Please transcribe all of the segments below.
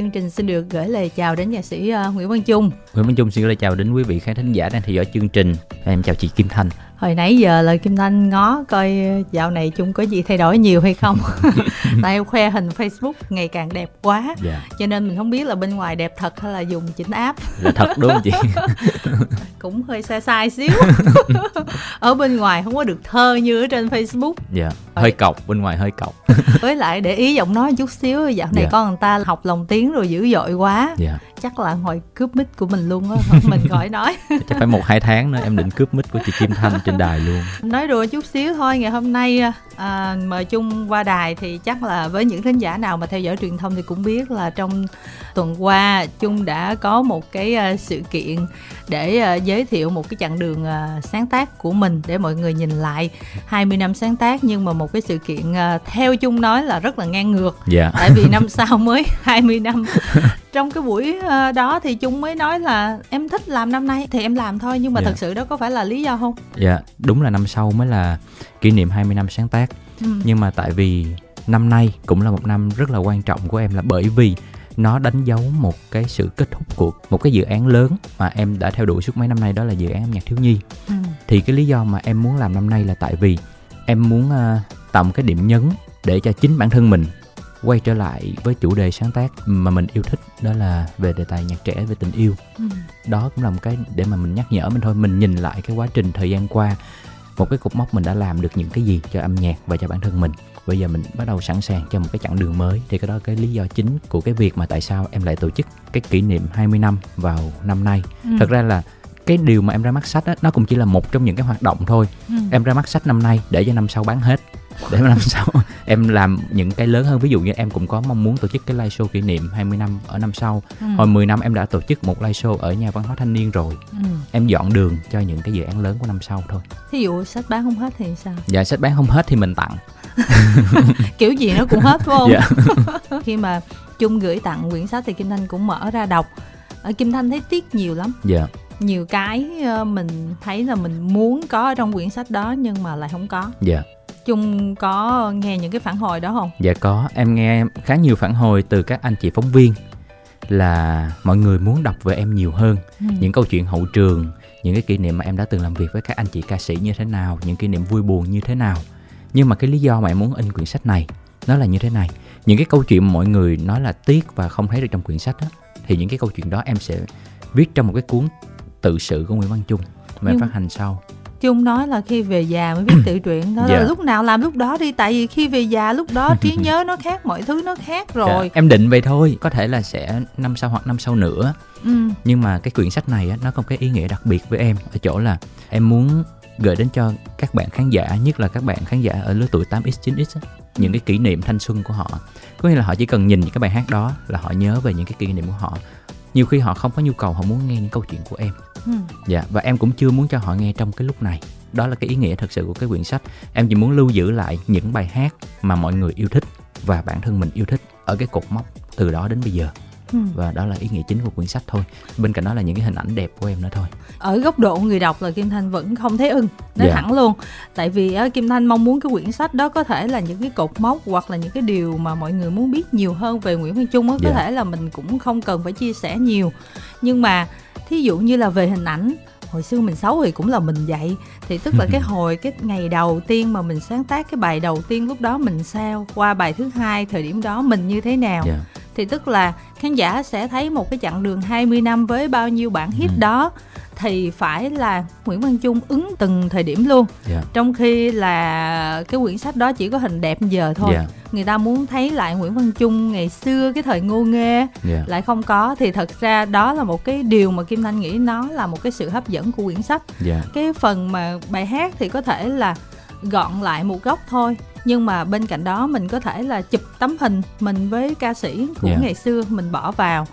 chương trình xin được gửi lời chào đến nhạc sĩ uh, Nguyễn Văn Trung. Nguyễn Văn Trung xin gửi lời chào đến quý vị khán thính giả đang theo dõi chương trình. Em chào chị Kim Thanh. Hồi nãy giờ là Kim Thanh ngó coi dạo này Trung có gì thay đổi nhiều hay không. Tại em khoe hình Facebook ngày càng đẹp quá. Yeah. Dạ. Cho nên mình không biết là bên ngoài đẹp thật hay là dùng chỉnh áp. Là thật đúng không chị? Cũng hơi sai sai xíu. ở bên ngoài không có được thơ như ở trên Facebook. Dạ. Yeah. Hơi cọc, bên ngoài hơi cọc. Với lại để ý giọng nói chút xíu dạo này yeah. con người ta học lòng tiếng rồi dữ dội quá. Dạ. Yeah chắc là hồi cướp mic của mình luôn á mình khỏi nói chắc phải một hai tháng nữa em định cướp mic của chị Kim Thanh trên đài luôn. Nói đùa chút xíu thôi ngày hôm nay à, à, mời chung qua đài thì chắc là với những khán giả nào mà theo dõi truyền thông thì cũng biết là trong tuần qua chung đã có một cái uh, sự kiện để uh, giới thiệu một cái chặng đường uh, sáng tác của mình để mọi người nhìn lại 20 năm sáng tác nhưng mà một cái sự kiện uh, theo chung nói là rất là ngang ngược yeah. Dạ. tại vì năm sau mới 20 năm trong cái buổi uh, đó thì chung mới nói là em thích làm năm nay thì em làm thôi nhưng mà yeah. thật sự đó có phải là lý do không? Dạ, yeah, đúng là năm sau mới là kỷ niệm 20 năm sáng tác. Ừ. Nhưng mà tại vì năm nay cũng là một năm rất là quan trọng của em là bởi vì nó đánh dấu một cái sự kết thúc của một cái dự án lớn mà em đã theo đuổi suốt mấy năm nay đó là dự án âm nhạc thiếu nhi ừ. thì cái lý do mà em muốn làm năm nay là tại vì em muốn uh, tạo một cái điểm nhấn để cho chính bản thân mình quay trở lại với chủ đề sáng tác mà mình yêu thích đó là về đề tài nhạc trẻ về tình yêu ừ. đó cũng là một cái để mà mình nhắc nhở mình thôi mình nhìn lại cái quá trình thời gian qua một cái cục mốc mình đã làm được những cái gì cho âm nhạc và cho bản thân mình. Bây giờ mình bắt đầu sẵn sàng cho một cái chặng đường mới. Thì cái đó cái lý do chính của cái việc mà tại sao em lại tổ chức cái kỷ niệm 20 năm vào năm nay. Ừ. thật ra là cái điều mà em ra mắt sách á nó cũng chỉ là một trong những cái hoạt động thôi. Ừ. em ra mắt sách năm nay để cho năm sau bán hết để mà năm sau em làm những cái lớn hơn. Ví dụ như em cũng có mong muốn tổ chức cái live show kỷ niệm 20 năm ở năm sau. Ừ. hồi 10 năm em đã tổ chức một live show ở nhà văn hóa thanh niên rồi. Ừ. em dọn đường cho những cái dự án lớn của năm sau thôi. Thí dụ sách bán không hết thì sao? Dạ sách bán không hết thì mình tặng. Kiểu gì nó cũng hết phải không? Dạ. khi mà chung gửi tặng quyển sách thì kim thanh cũng mở ra đọc. Ở kim thanh thấy tiếc nhiều lắm. Dạ. Nhiều cái ờ, mình thấy là mình muốn có ở trong quyển sách đó nhưng mà lại không có. Dạ chung có nghe những cái phản hồi đó không? Dạ có em nghe khá nhiều phản hồi từ các anh chị phóng viên là mọi người muốn đọc về em nhiều hơn. Ừ. những câu chuyện hậu trường những cái kỷ niệm mà em đã từng làm việc với các anh chị ca sĩ như thế nào những kỷ niệm vui buồn như thế nào. Nhưng mà cái lý do mà em muốn in quyển sách này nó là như thế này. Những cái câu chuyện mà mọi người nói là tiếc và không thấy được trong quyển sách đó, thì những cái câu chuyện đó em sẽ viết trong một cái cuốn tự sự của Nguyễn Văn Trung mà nhưng, phát hành sau Chung nói là khi về già mới biết tự truyện đó dạ. là lúc nào làm lúc đó đi tại vì khi về già lúc đó trí nhớ nó khác mọi thứ nó khác dạ, rồi dạ. em định vậy thôi có thể là sẽ năm sau hoặc năm sau nữa ừ. nhưng mà cái quyển sách này á, nó có một cái ý nghĩa đặc biệt với em ở chỗ là em muốn gửi đến cho các bạn khán giả nhất là các bạn khán giả ở lứa tuổi 8x 9x á, những cái kỷ niệm thanh xuân của họ có nghĩa là họ chỉ cần nhìn những cái bài hát đó là họ nhớ về những cái kỷ niệm của họ nhiều khi họ không có nhu cầu họ muốn nghe những câu chuyện của em. Ừ. dạ và em cũng chưa muốn cho họ nghe trong cái lúc này. Đó là cái ý nghĩa thật sự của cái quyển sách. Em chỉ muốn lưu giữ lại những bài hát mà mọi người yêu thích và bản thân mình yêu thích ở cái cột mốc từ đó đến bây giờ Ừ. và đó là ý nghĩa chính của quyển sách thôi bên cạnh đó là những cái hình ảnh đẹp của em nữa thôi ở góc độ người đọc là kim thanh vẫn không thấy ưng nói yeah. Dạ. thẳng luôn tại vì uh, kim thanh mong muốn cái quyển sách đó có thể là những cái cột mốc hoặc là những cái điều mà mọi người muốn biết nhiều hơn về nguyễn văn trung á có yeah. Dạ. thể là mình cũng không cần phải chia sẻ nhiều nhưng mà thí dụ như là về hình ảnh hồi xưa mình xấu thì cũng là mình vậy thì tức là cái hồi cái ngày đầu tiên mà mình sáng tác cái bài đầu tiên lúc đó mình sao qua bài thứ hai thời điểm đó mình như thế nào yeah. Dạ. thì tức là khán giả sẽ thấy một cái chặng đường 20 năm với bao nhiêu bản hit ừ. đó thì phải là Nguyễn Văn Trung ứng từng thời điểm luôn yeah. Dạ. trong khi là cái quyển sách đó chỉ có hình đẹp giờ thôi yeah. Dạ. người ta muốn thấy lại Nguyễn Văn Trung ngày xưa cái thời ngô nghê yeah. lại không có thì thật ra đó là một cái điều mà Kim Thanh nghĩ nó là một cái sự hấp dẫn của quyển sách yeah. cái phần mà bài hát thì có thể là gọn lại một góc thôi nhưng mà bên cạnh đó mình có thể là chụp tấm hình mình với ca sĩ của yeah. ngày xưa mình bỏ vào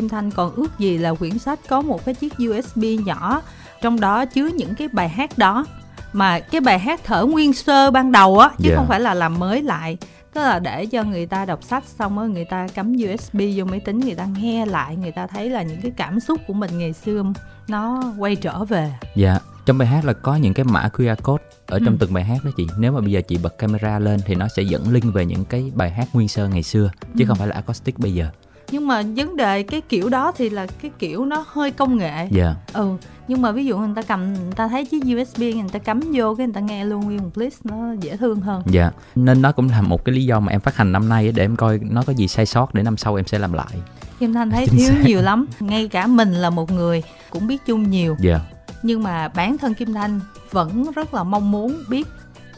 Kim Thanh còn ước gì là quyển sách có một cái chiếc USB nhỏ trong đó chứa những cái bài hát đó mà cái bài hát thở nguyên sơ ban đầu á chứ yeah. không phải là làm mới lại tức là để cho người ta đọc sách xong á người ta cắm USB vô máy tính người ta nghe lại người ta thấy là những cái cảm xúc của mình ngày xưa nó quay trở về dạ trong bài hát là có những cái mã QR code ở trong ừ. từng bài hát đó chị nếu mà bây giờ chị bật camera lên thì nó sẽ dẫn link về những cái bài hát nguyên sơ ngày xưa chứ ừ. không phải là acoustic bây giờ nhưng mà vấn đề cái kiểu đó thì là cái kiểu nó hơi công nghệ dạ yeah. ừ nhưng mà ví dụ người ta cầm người ta thấy chiếc USB người ta cắm vô cái người ta nghe luôn nguyên một list nó dễ thương hơn dạ yeah. nên nó cũng là một cái lý do mà em phát hành năm nay để em coi nó có gì sai sót để năm sau em sẽ làm lại Kim Thanh thấy thiếu nhiều lắm ngay cả mình là một người cũng biết chung nhiều dạ yeah. nhưng mà bản thân Kim Thanh vẫn rất là mong muốn biết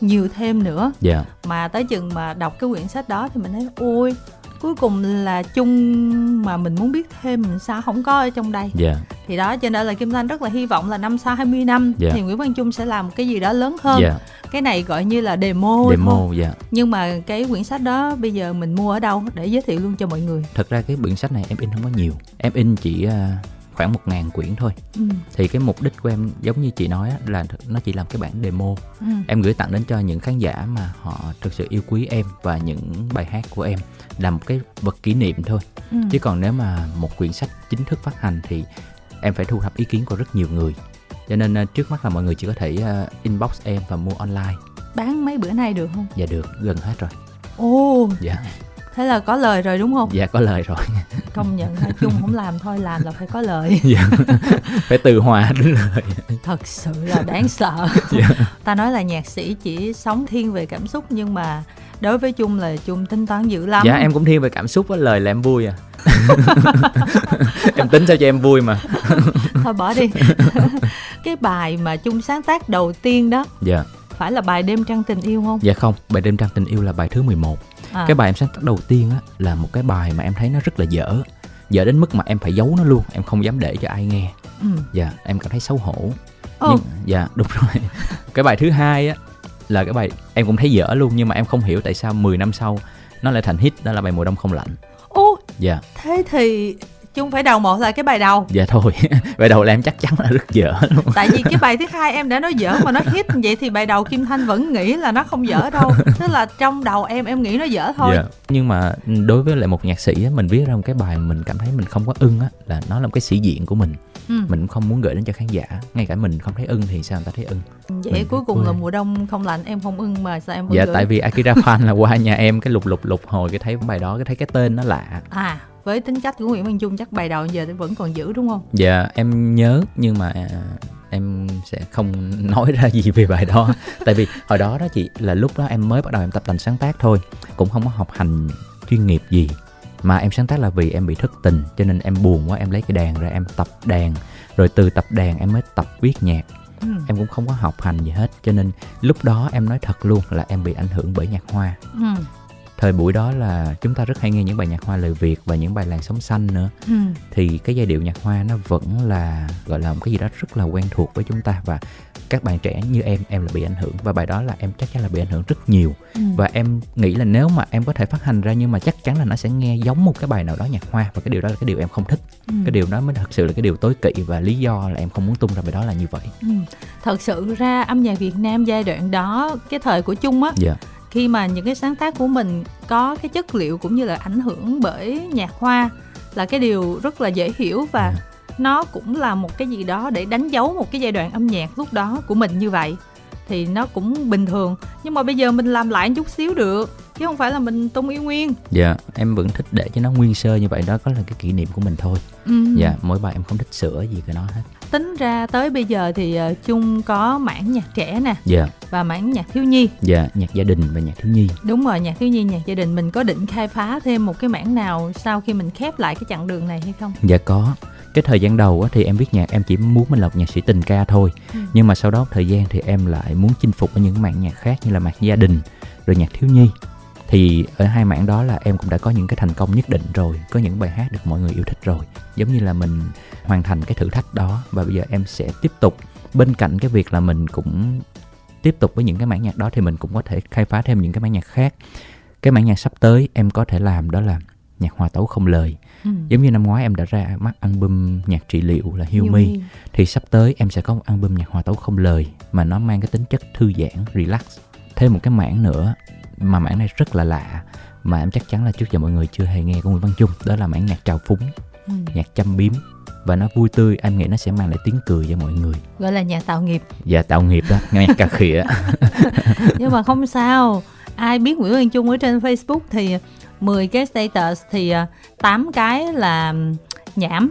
nhiều thêm nữa dạ yeah. mà tới chừng mà đọc cái quyển sách đó thì mình thấy ôi cuối cùng là chung mà mình muốn biết thêm mình sao không có ở trong đây yeah. thì đó cho nên là kim thanh rất là hy vọng là năm sau 20 năm yeah. thì nguyễn văn trung sẽ làm cái gì đó lớn hơn yeah. cái này gọi như là demo demo thôi. Yeah. nhưng mà cái quyển sách đó bây giờ mình mua ở đâu để giới thiệu luôn cho mọi người thật ra cái quyển sách này em in không có nhiều em in chỉ uh khoảng một ngàn quyển thôi. Ừ. thì cái mục đích của em giống như chị nói là nó chỉ làm cái bản demo. Ừ. em gửi tặng đến cho những khán giả mà họ thực sự yêu quý em và những bài hát của em là một cái vật kỷ niệm thôi. Ừ. chứ còn nếu mà một quyển sách chính thức phát hành thì em phải thu thập ý kiến của rất nhiều người. Cho nên uh, trước mắt là mọi người chỉ có thể uh, inbox em và mua online. Bán mấy bữa nay được không? Dạ được gần hết rồi. Ồ. Dạ thế là có lời rồi đúng không? Dạ có lời rồi. Công nhận nói chung không làm thôi làm là phải có lời. Dạ. Phải từ hòa đến lời. Thật sự là đáng sợ. Dạ. ta nói là nhạc sĩ chỉ sống thiên về cảm xúc nhưng mà đối với chung là chung tính toán dữ lắm. Dạ em cũng thiên về cảm xúc với lời là em vui à. Em tính sao cho em vui mà. Thôi bỏ đi. Cái bài mà chung sáng tác đầu tiên đó dạ phải là bài đêm trăng tình yêu không? Dạ không bài đêm trăng tình yêu là bài thứ 11 à. cái bài em sáng tác đầu tiên á là một cái bài mà em thấy nó rất là dở. Dở đến mức mà em phải giấu nó luôn em không dám để cho ai nghe. Ừ. dạ em cảm thấy xấu hổ. Oh. nhưng dạ đúng rồi. Cái bài thứ hai á là cái bài em cũng thấy dở luôn nhưng mà em không hiểu tại sao 10 năm sau nó lại thành hit đó là bài mùa đông không lạnh. Ô dạ. Thế thì chung phải đầu một là cái bài đầu. Dạ thôi bài đầu là em chắc chắn là rất dở luôn. Tại vì cái bài thứ hai em đã nói dở mà nó hit vậy thì bài đầu kim thanh vẫn nghĩ là nó không dở đâu. Tức là trong đầu em em nghĩ nó dở thôi. Dạ. nhưng mà đối với lại một nhạc sĩ mình viết ra một cái bài mình cảm thấy mình không có ưng á là nó là một cái sĩ diện của mình. Ừ. mình cũng không muốn gửi đến cho khán giả. Ngay cả mình không thấy ưng thì sao người ta thấy ưng? Vậy mình cuối cùng là mùa đông không lạnh em không ưng mà sao em dạ gửi? tại vì Akira fan là qua nhà em cái lục lục lục hồi cái thấy bài đó cái thấy cái tên nó lạ. À với tính cách của Nguyễn Văn Trung chắc bài đầu giờ vẫn còn giữ đúng không? Dạ em nhớ nhưng mà à, em sẽ không nói ra gì về bài đó. Tại vì hồi đó đó chị là lúc đó em mới bắt đầu em tập tành sáng tác thôi. Cũng không có học hành chuyên nghiệp gì. Mà em sáng tác là vì em bị thất tình cho nên em buồn quá em lấy cái đàn ra em tập đàn. Rồi từ tập đàn em mới tập viết nhạc. Ừ. em cũng không có học hành gì hết cho nên lúc đó em nói thật luôn là em bị ảnh hưởng bởi nhạc hoa. Ừ thời buổi đó là chúng ta rất hay nghe những bài nhạc hoa lời Việt và những bài làng sống xanh nữa ừ. thì cái giai điệu nhạc hoa nó vẫn là gọi là một cái gì đó rất là quen thuộc với chúng ta và các bạn trẻ như em em là bị ảnh hưởng và bài đó là em chắc chắn là bị ảnh hưởng rất nhiều ừ. và em nghĩ là nếu mà em có thể phát hành ra nhưng mà chắc chắn là nó sẽ nghe giống một cái bài nào đó nhạc hoa và cái điều đó là cái điều em không thích ừ. cái điều đó mới thật sự là cái điều tối kỵ và lý do là em không muốn tung ra bài đó là như vậy ừ. thật sự ra âm nhạc Việt Nam giai đoạn đó cái thời của chung á yeah dạ khi mà những cái sáng tác của mình có cái chất liệu cũng như là ảnh hưởng bởi nhạc hoa là cái điều rất là dễ hiểu và ừ. nó cũng là một cái gì đó để đánh dấu một cái giai đoạn âm nhạc lúc đó của mình như vậy. Thì nó cũng bình thường. Nhưng mà bây giờ mình làm lại chút xíu được chứ không phải là mình tung yêu nguyên. Dạ em vẫn thích để cho nó nguyên sơ như vậy đó có là cái kỷ niệm của mình thôi. Ừ. dạ mỗi bài em không thích sửa gì cái nó hết tính ra tới bây giờ thì uh, chung có mảng nhạc trẻ nè. Dạ. Và mảng nhạc thiếu nhi. Dạ nhạc gia đình và nhạc thiếu nhi. Đúng rồi nhạc thiếu nhi nhạc gia đình. Mình có định khai phá thêm một cái mảng nào sau khi mình khép lại cái chặng đường này hay không? Dạ có. Cái thời gian đầu á, thì em viết nhạc em chỉ muốn mình là một nhạc sĩ tình ca thôi. Ừ. nhưng mà sau đó thời gian thì em lại muốn chinh phục ở những mảng nhạc khác như là nhạc gia đình rồi nhạc thiếu nhi thì ở hai mảng đó là em cũng đã có những cái thành công nhất định rồi có những bài hát được mọi người yêu thích rồi. Giống như là mình hoàn thành cái thử thách đó và bây giờ em sẽ tiếp tục. Bên cạnh cái việc là mình cũng tiếp tục với những cái mảng nhạc đó thì mình cũng có thể khai phá thêm những cái mảng nhạc khác. Cái mảng nhạc sắp tới em có thể làm đó là nhạc hòa tấu không lời. Ừ. giống như năm ngoái em đã ra mắt album nhạc trị liệu là Heal Me. Thì sắp tới em sẽ có một album nhạc hòa tấu không lời mà nó mang cái tính chất thư giãn relax. Thêm một cái mảng nữa mà mảng này rất là lạ mà em chắc chắn là trước giờ mọi người chưa hề nghe của Nguyễn Văn Trung đó là mảng nhạc trào phúng ừ. nhạc chăm biếm và nó vui tươi anh nghĩ nó sẽ mang lại tiếng cười cho mọi người. Gọi là nhạc tạo nghiệp. Dạ tạo nghiệp đó nhạc cà khịa. Nhưng mà không sao ai biết Nguyễn Văn Trung ở trên Facebook thì 10 cái status thì 8 à, cái là nhảm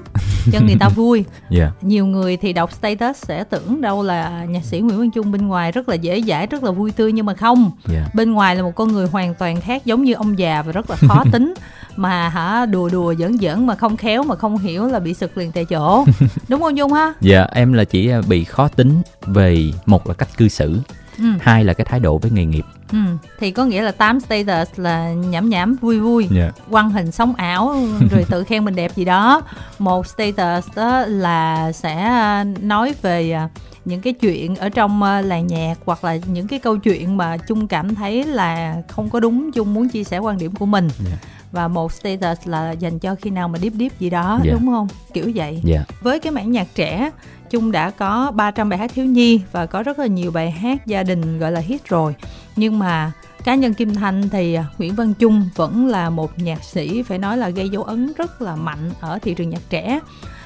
cho người ta vui. Yeah. Nhiều người thì đọc status sẽ tưởng đâu là nhạc sĩ Nguyễn Văn Trung bên ngoài rất là dễ dãi rất là vui tươi nhưng mà không. Yeah. Bên ngoài là một con người hoàn toàn khác giống như ông già và rất là khó tính mà hả đùa đùa giỡn giỡn mà không khéo mà không hiểu là bị sực liền tại chỗ. Đúng không Dung ha? Dạ em là chỉ à, bị khó tính về một là cách cư xử ừ. hai là cái thái độ với nghề nghiệp Ừ, thì có nghĩa là 8 status là nhảm nhảm vui vui yeah. Dạ. quăng hình sống ảo rồi tự khen mình đẹp gì đó một status đó là sẽ à, nói về à, những cái chuyện ở trong à, làng nhạc hoặc là những cái câu chuyện mà chung cảm thấy là không có đúng chung muốn chia sẻ quan điểm của mình yeah dạ. và một status là dành cho khi nào mà deep deep gì đó yeah. Dạ. đúng không kiểu vậy yeah. với cái bản nhạc trẻ Chung đã có 300 bài hát thiếu nhi và có rất là nhiều bài hát gia đình, gọi là, hit rồi. Nhưng mà cá nhân Kim Thanh thì à, Nguyễn Văn Trung vẫn là một nhạc sĩ, phải nói là gây dấu ấn rất là mạnh ở thị trường nhạc trẻ.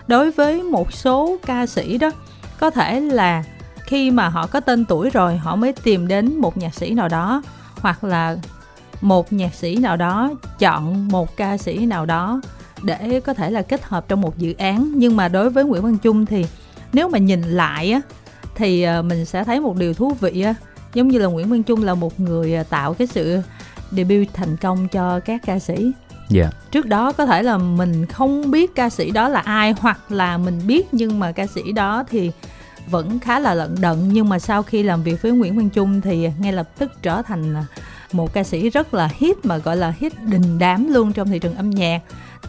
Đối với một số ca sĩ đó, có thể là khi mà họ có tên tuổi rồi, họ mới tìm đến một nhạc sĩ nào đó, hoặc là một nhạc sĩ nào đó chọn một ca sĩ nào đó để có thể là kết hợp trong một dự án nhưng mà đối với Nguyễn Văn Trung thì nếu mà nhìn lại á thì ờ, mình sẽ thấy một điều thú vị á giống như là Nguyễn Văn Trung là một người ờ, tạo cái sự debut thành công cho các ca sĩ yeah. Dạ. trước đó có thể là mình không biết ca sĩ đó là ai hoặc là mình biết nhưng mà ca sĩ đó thì vẫn khá là lận đận nhưng mà sau khi làm việc với Nguyễn Văn Trung thì ngay lập tức trở thành một ca sĩ rất là hit mà gọi là hit đình đám luôn trong thị trường âm nhạc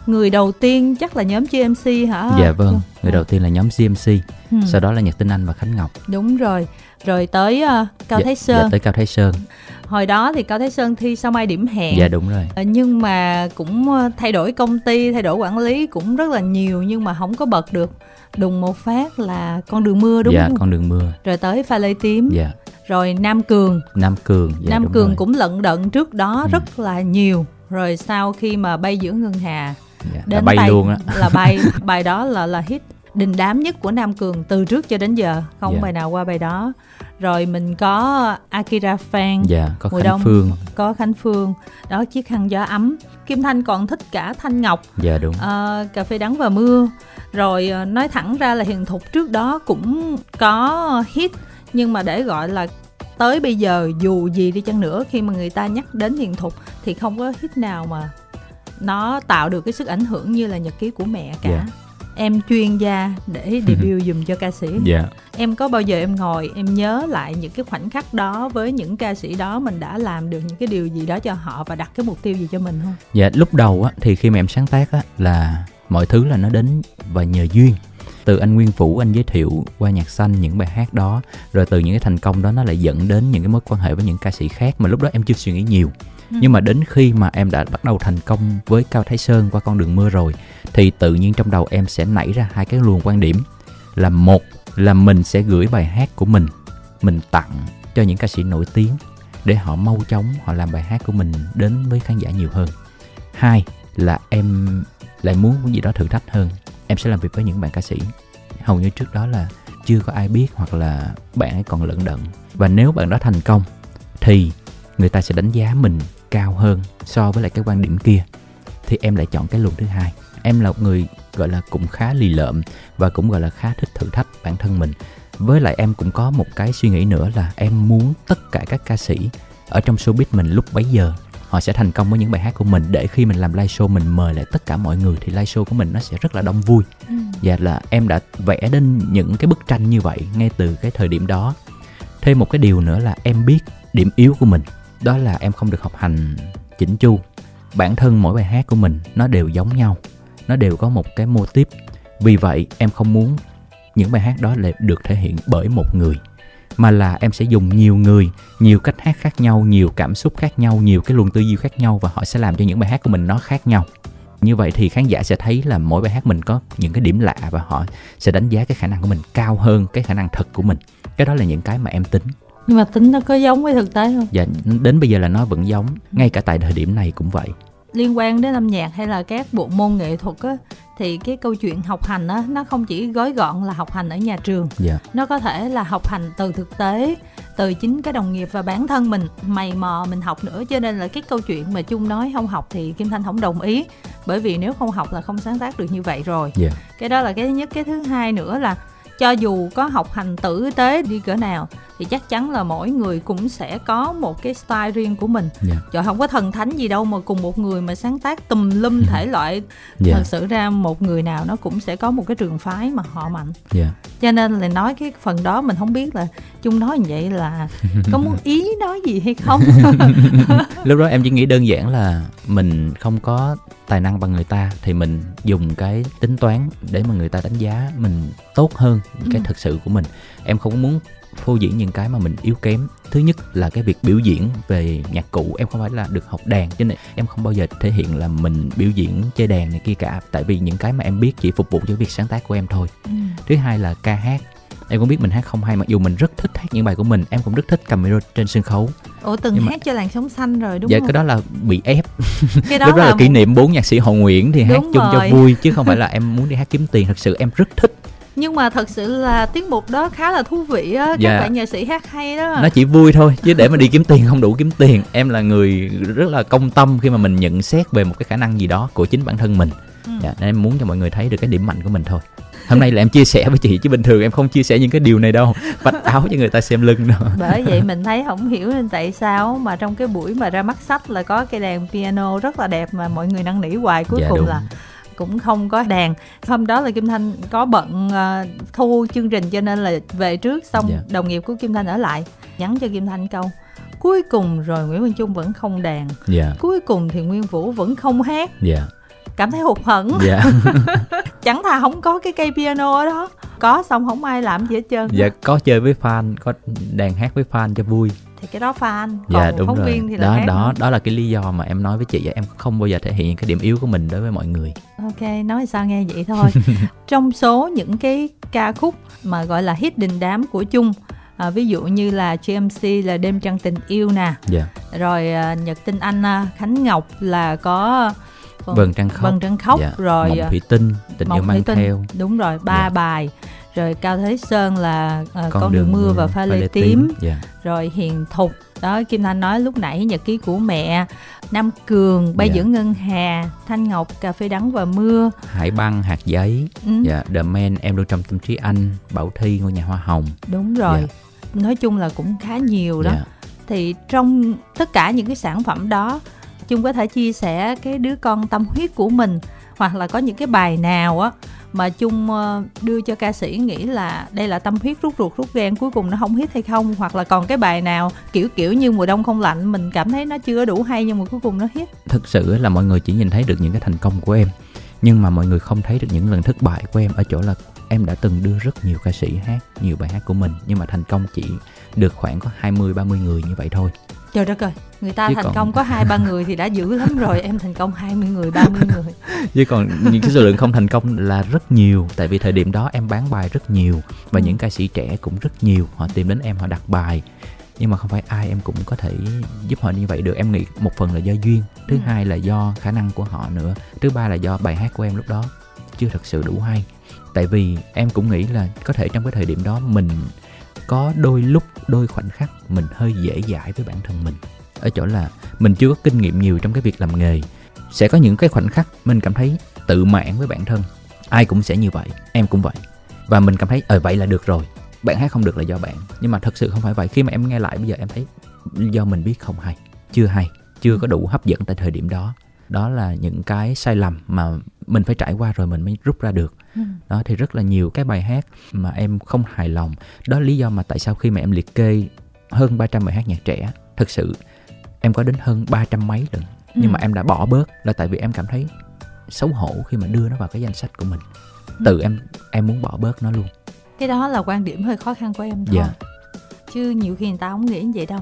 người đầu tiên chắc là nhóm GMC hả? Dạ vâng, người đầu tiên là nhóm GMC, ừ. sau đó là Nhật Tinh Anh và Khánh Ngọc. Đúng rồi, rồi tới uh, Cao dạ, Thái Sơn. Dạ, tới Cao Thái Sơn. Hồi đó thì Cao Thái Sơn thi sao mai điểm hẹn. Dạ đúng rồi. Uh, nhưng mà cũng uh, thay đổi công ty, thay đổi quản lý cũng rất là nhiều nhưng mà không có bật được. Đùng một phát là con đường mưa đúng dạ, không? Dạ con đường mưa. Rồi tới pha lê tím. Dạ. Rồi Nam Cường. Nam Cường. Dạ, Nam Cường rồi. cũng lận đận trước đó ừ. rất là nhiều. Rồi sau khi mà bay giữa ngân hà dạ, đến bay tay luôn á. là bay bài đó là là hit đình đám nhất của Nam Cường từ trước cho đến giờ. Không yeah. Dạ. bài nào qua bài đó. Rồi mình có Akira Fan dạ, có Mùa Khánh Đông, Phương. có Khánh Phương đó chiếc khăn gió ấm. Kim Thanh còn thích cả Thanh Ngọc. Dạ đúng. À, cà phê đắng và mưa. Rồi ờ, nói thẳng ra là Hiền Thục trước đó cũng có hit nhưng mà để gọi là tới bây giờ dù gì đi chăng nữa khi mà người ta nhắc đến Hiền Thục thì không có hit nào mà nó tạo được cái sức ảnh hưởng như là nhật ký của mẹ cả yeah. Dạ. em chuyên gia để debut dùm cho ca sĩ yeah. Dạ. em có bao giờ em ngồi em nhớ lại những cái khoảnh khắc đó với những ca sĩ đó mình đã làm được những cái điều gì đó cho họ và đặt cái mục tiêu gì cho mình không dạ lúc đầu á thì khi mà em sáng tác á là mọi thứ là nó đến và nhờ duyên từ anh Nguyên Vũ anh giới thiệu qua nhạc xanh những bài hát đó rồi từ những cái thành công đó nó lại dẫn đến những cái mối quan hệ với những ca sĩ khác mà lúc đó em chưa suy nghĩ nhiều Ừ. nhưng mà đến khi mà em đã bắt đầu thành công với cao thái sơn qua con đường mưa rồi, thì tự nhiên trong đầu em sẽ nảy ra hai cái luồng quan điểm. Là một là mình sẽ gửi bài hát của mình mình tặng cho những ca sĩ nổi tiếng để họ mau chóng họ làm bài hát của mình đến với khán giả nhiều hơn. Hai là em lại muốn cái gì đó thử thách hơn, em sẽ làm việc với những bạn ca sĩ. Hầu như trước đó là chưa có ai biết hoặc là bạn ấy còn lận đận. Và nếu bạn đó thành công, thì người ta sẽ đánh giá mình cao hơn so với lại cái quan điểm kia thì em lại chọn cái luồng thứ hai. Em là một người gọi là cũng khá lì lợm và cũng gọi là khá thích thử thách bản thân mình. Với lại em cũng có một cái suy nghĩ nữa là em muốn tất cả các ca sĩ ở trong showbiz mình lúc bấy giờ họ sẽ thành công với những bài hát của mình để khi mình làm live show mình mời lại tất cả mọi người thì live show của mình nó sẽ rất là đông vui. Ừ. và là em đã vẽ đến những cái bức tranh như vậy ngay từ cái thời điểm đó. Thêm một cái điều nữa là em biết điểm yếu của mình đó là em không được học hành chỉnh chu. Bản thân mỗi bài hát của mình nó đều giống nhau. Nó đều có một cái mô típ vì vậy, em không muốn những bài hát đó lại được thể hiện bởi một người, mà là em sẽ dùng nhiều người, nhiều cách hát khác nhau, nhiều cảm xúc khác nhau, nhiều cái luồng tư duy khác nhau và họ sẽ làm cho những bài hát của mình nó khác nhau. Như vậy thì khán giả sẽ thấy là mỗi bài hát mình có những cái điểm lạ và họ sẽ đánh giá cái khả năng của mình cao hơn cái khả năng thật của mình. Cái đó là những cái mà em tính nhưng mà tính nó có giống với thực tế không dạ đến bây giờ là nó vẫn giống ngay cả tại thời điểm này cũng vậy liên quan đến âm nhạc hay là các bộ môn nghệ thuật á thì cái câu chuyện học hành á nó không chỉ gói gọn là học hành ở nhà trường yeah. Dạ. nó có thể là học hành từ thực tế từ chính cái đồng nghiệp và bản thân mình mày mò mình học nữa cho nên là cái câu chuyện mà chung nói không học thì kim thanh không đồng ý bởi vì nếu không học là không sáng tác được như vậy rồi yeah. Dạ. cái đó là cái thứ nhất cái thứ hai nữa là cho dù có học hành tử tế đi cỡ nào thì chắc chắn là mỗi người cũng sẽ có một cái style riêng của mình yeah. Dạ. trời không có thần thánh gì đâu mà cùng một người mà sáng tác tùm lum thể loại yeah. Dạ. thật sự ra một người nào nó cũng sẽ có một cái trường phái mà họ mạnh yeah. cho nên là nói cái phần đó mình không biết là chung nói như vậy là có muốn ý nói gì hay không lúc đó em chỉ nghĩ đơn giản là mình không có tài năng bằng người ta thì mình dùng cái tính toán để mà người ta đánh giá mình tốt hơn cái ừ. thực sự của mình. Em không muốn phô diễn những cái mà mình yếu kém. Thứ nhất là cái việc biểu diễn về nhạc cụ em không phải là được học đàn cho nên em không bao giờ thể hiện là mình biểu diễn chơi đàn này kia cả. Tại vì những cái mà em biết chỉ phục vụ cho việc sáng tác của em thôi. Ừ. thứ hai là ca hát em cũng biết mình hát không hay mặc dù mình rất thích hát những bài của mình em cũng rất thích cầm micro trên sân khấu. Ủa từng Nhưng hát mà... cho làn sóng xanh rồi đúng dạ, không? cái đó là bị ép. Cái đó, đó là, là kỷ niệm bốn nhạc sĩ hồ nguyễn thì đúng hát chung rồi. cho vui chứ không phải là em muốn đi hát kiếm tiền. Thật sự em rất thích. Nhưng mà thật sự là tiết mục đó khá là thú vị á các dạ. bạn nhạc sĩ hát hay đó. Nó chỉ vui thôi chứ để mà đi kiếm tiền không đủ kiếm tiền. Em là người rất là công tâm khi mà mình nhận xét về một cái khả năng gì đó của chính bản thân mình. Ừ. dạ, nên em muốn cho mọi người thấy được cái điểm mạnh của mình thôi hôm nay là em chia sẻ với chị chứ bình thường em không chia sẻ những cái điều này đâu vạch áo cho người ta xem lưng đâu bởi vậy mình thấy không hiểu nên tại sao mà trong cái buổi mà ra mắt sách là có cái đàn piano rất là đẹp mà mọi người năn nỉ hoài cuối dạ, cùng đúng. là cũng không có đàn hôm đó là kim thanh có bận uh, thu chương trình cho nên là về trước xong yeah. Dạ. đồng nghiệp của kim thanh ở lại nhắn cho kim thanh câu cuối cùng rồi nguyễn văn trung vẫn không đàn yeah. Dạ. cuối cùng thì nguyên vũ vẫn không hát yeah dạ. cảm thấy hụt hẫng yeah. chẳng thà không có cái cây piano ở đó có xong không ai làm gì hết trơn dạ có chơi với fan có đàn hát với fan cho vui thì cái đó fan dạ, còn dạ, đúng phóng rồi. viên thì là đó khác đó đó là cái lý do mà em nói với chị em không bao giờ thể hiện cái điểm yếu của mình đối với mọi người ok nói sao nghe vậy thôi trong số những cái ca khúc mà gọi là hit đình đám của chung à, ví dụ như là GMC là đêm trăng tình yêu nè yeah. Dạ. rồi à, nhật tinh anh à, khánh ngọc là có vầng trăng khóc vầng trăng khóc dạ. rồi mộng thủy tinh tình yêu mang tinh. theo đúng rồi ba. Dạ. bài rồi cao thế sơn là uh, con, con đường, mưa và pha lê tím, tím. Yeah. Dạ. rồi hiền thục đó kim thanh nói lúc nãy nhật ký của mẹ nam cường bay yeah. Dạ. giữa ngân hà thanh ngọc cà phê đắng và mưa hải băng hạt giấy ừ. yeah. the man em luôn trong tâm trí anh bảo thi ngôi nhà hoa hồng đúng rồi yeah. nói chung là cũng khá nhiều đó yeah. thì trong tất cả những cái sản phẩm đó chung có thể chia sẻ cái đứa con tâm huyết của mình, hoặc là có những cái bài nào á mà chung ờ, đưa cho ca sĩ nghĩ là đây là tâm huyết rút ruột, rút gan, cuối cùng nó không hit hay không? Hoặc là còn cái bài nào kiểu kiểu như mùa đông không lạnh, mình cảm thấy nó chưa đủ hay nhưng mà cuối cùng nó hit thực sự là mọi người chỉ nhìn thấy được những cái thành công của em, nhưng mà mọi người không thấy được những lần thất bại của em ở chỗ là em đã từng đưa rất nhiều ca sĩ hát, nhiều bài hát của mình, nhưng mà thành công chỉ được khoảng có 20 30 người như vậy thôi trời đất ơi người ta chứ thành còn... công có hai ba người thì đã dữ lắm rồi em thành công 20 người 30 người chứ còn những cái số lượng không thành công là rất nhiều tại vì thời điểm đó em bán bài rất nhiều và ừ. những ca sĩ trẻ cũng rất nhiều họ tìm đến em họ đặt bài nhưng mà không phải ai em cũng có thể giúp họ như vậy được em nghĩ một phần là do duyên thứ ừ. hai là do khả năng của họ nữa thứ ba là do bài hát của em lúc đó chưa thật sự đủ hay tại vì em cũng nghĩ là có thể trong cái thời điểm đó mình có đôi lúc, đôi khoảnh khắc mình hơi dễ dãi với bản thân mình. Ở chỗ là mình chưa có kinh nghiệm nhiều trong cái việc làm nghề. Sẽ có những cái khoảnh khắc mình cảm thấy tự mãn với bản thân. Ai cũng sẽ như vậy, em cũng vậy. Và mình cảm thấy ờ vậy là được rồi. Bạn hát không được là do bạn. Nhưng mà thật sự không phải vậy. Khi mà em nghe lại, bây giờ em thấy do mình biết không hay, chưa hay, chưa có đủ hấp dẫn tại thời điểm đó đó là những cái sai lầm mà mình phải trải qua rồi mình mới rút ra được ừ. đó thì rất là nhiều cái bài hát mà em không hài lòng đó lý do mà tại sao khi mà em liệt kê hơn 300 bài hát nhạc trẻ thực sự em có đến hơn ba trăm mấy lần ừ. nhưng mà em đã bỏ bớt là tại vì em cảm thấy xấu hổ khi mà đưa nó vào cái danh sách của mình ừ. tự em em muốn bỏ bớt nó luôn cái đó là quan điểm hơi khó khăn của em thôi dạ. chứ nhiều khi người ta không nghĩ như vậy đâu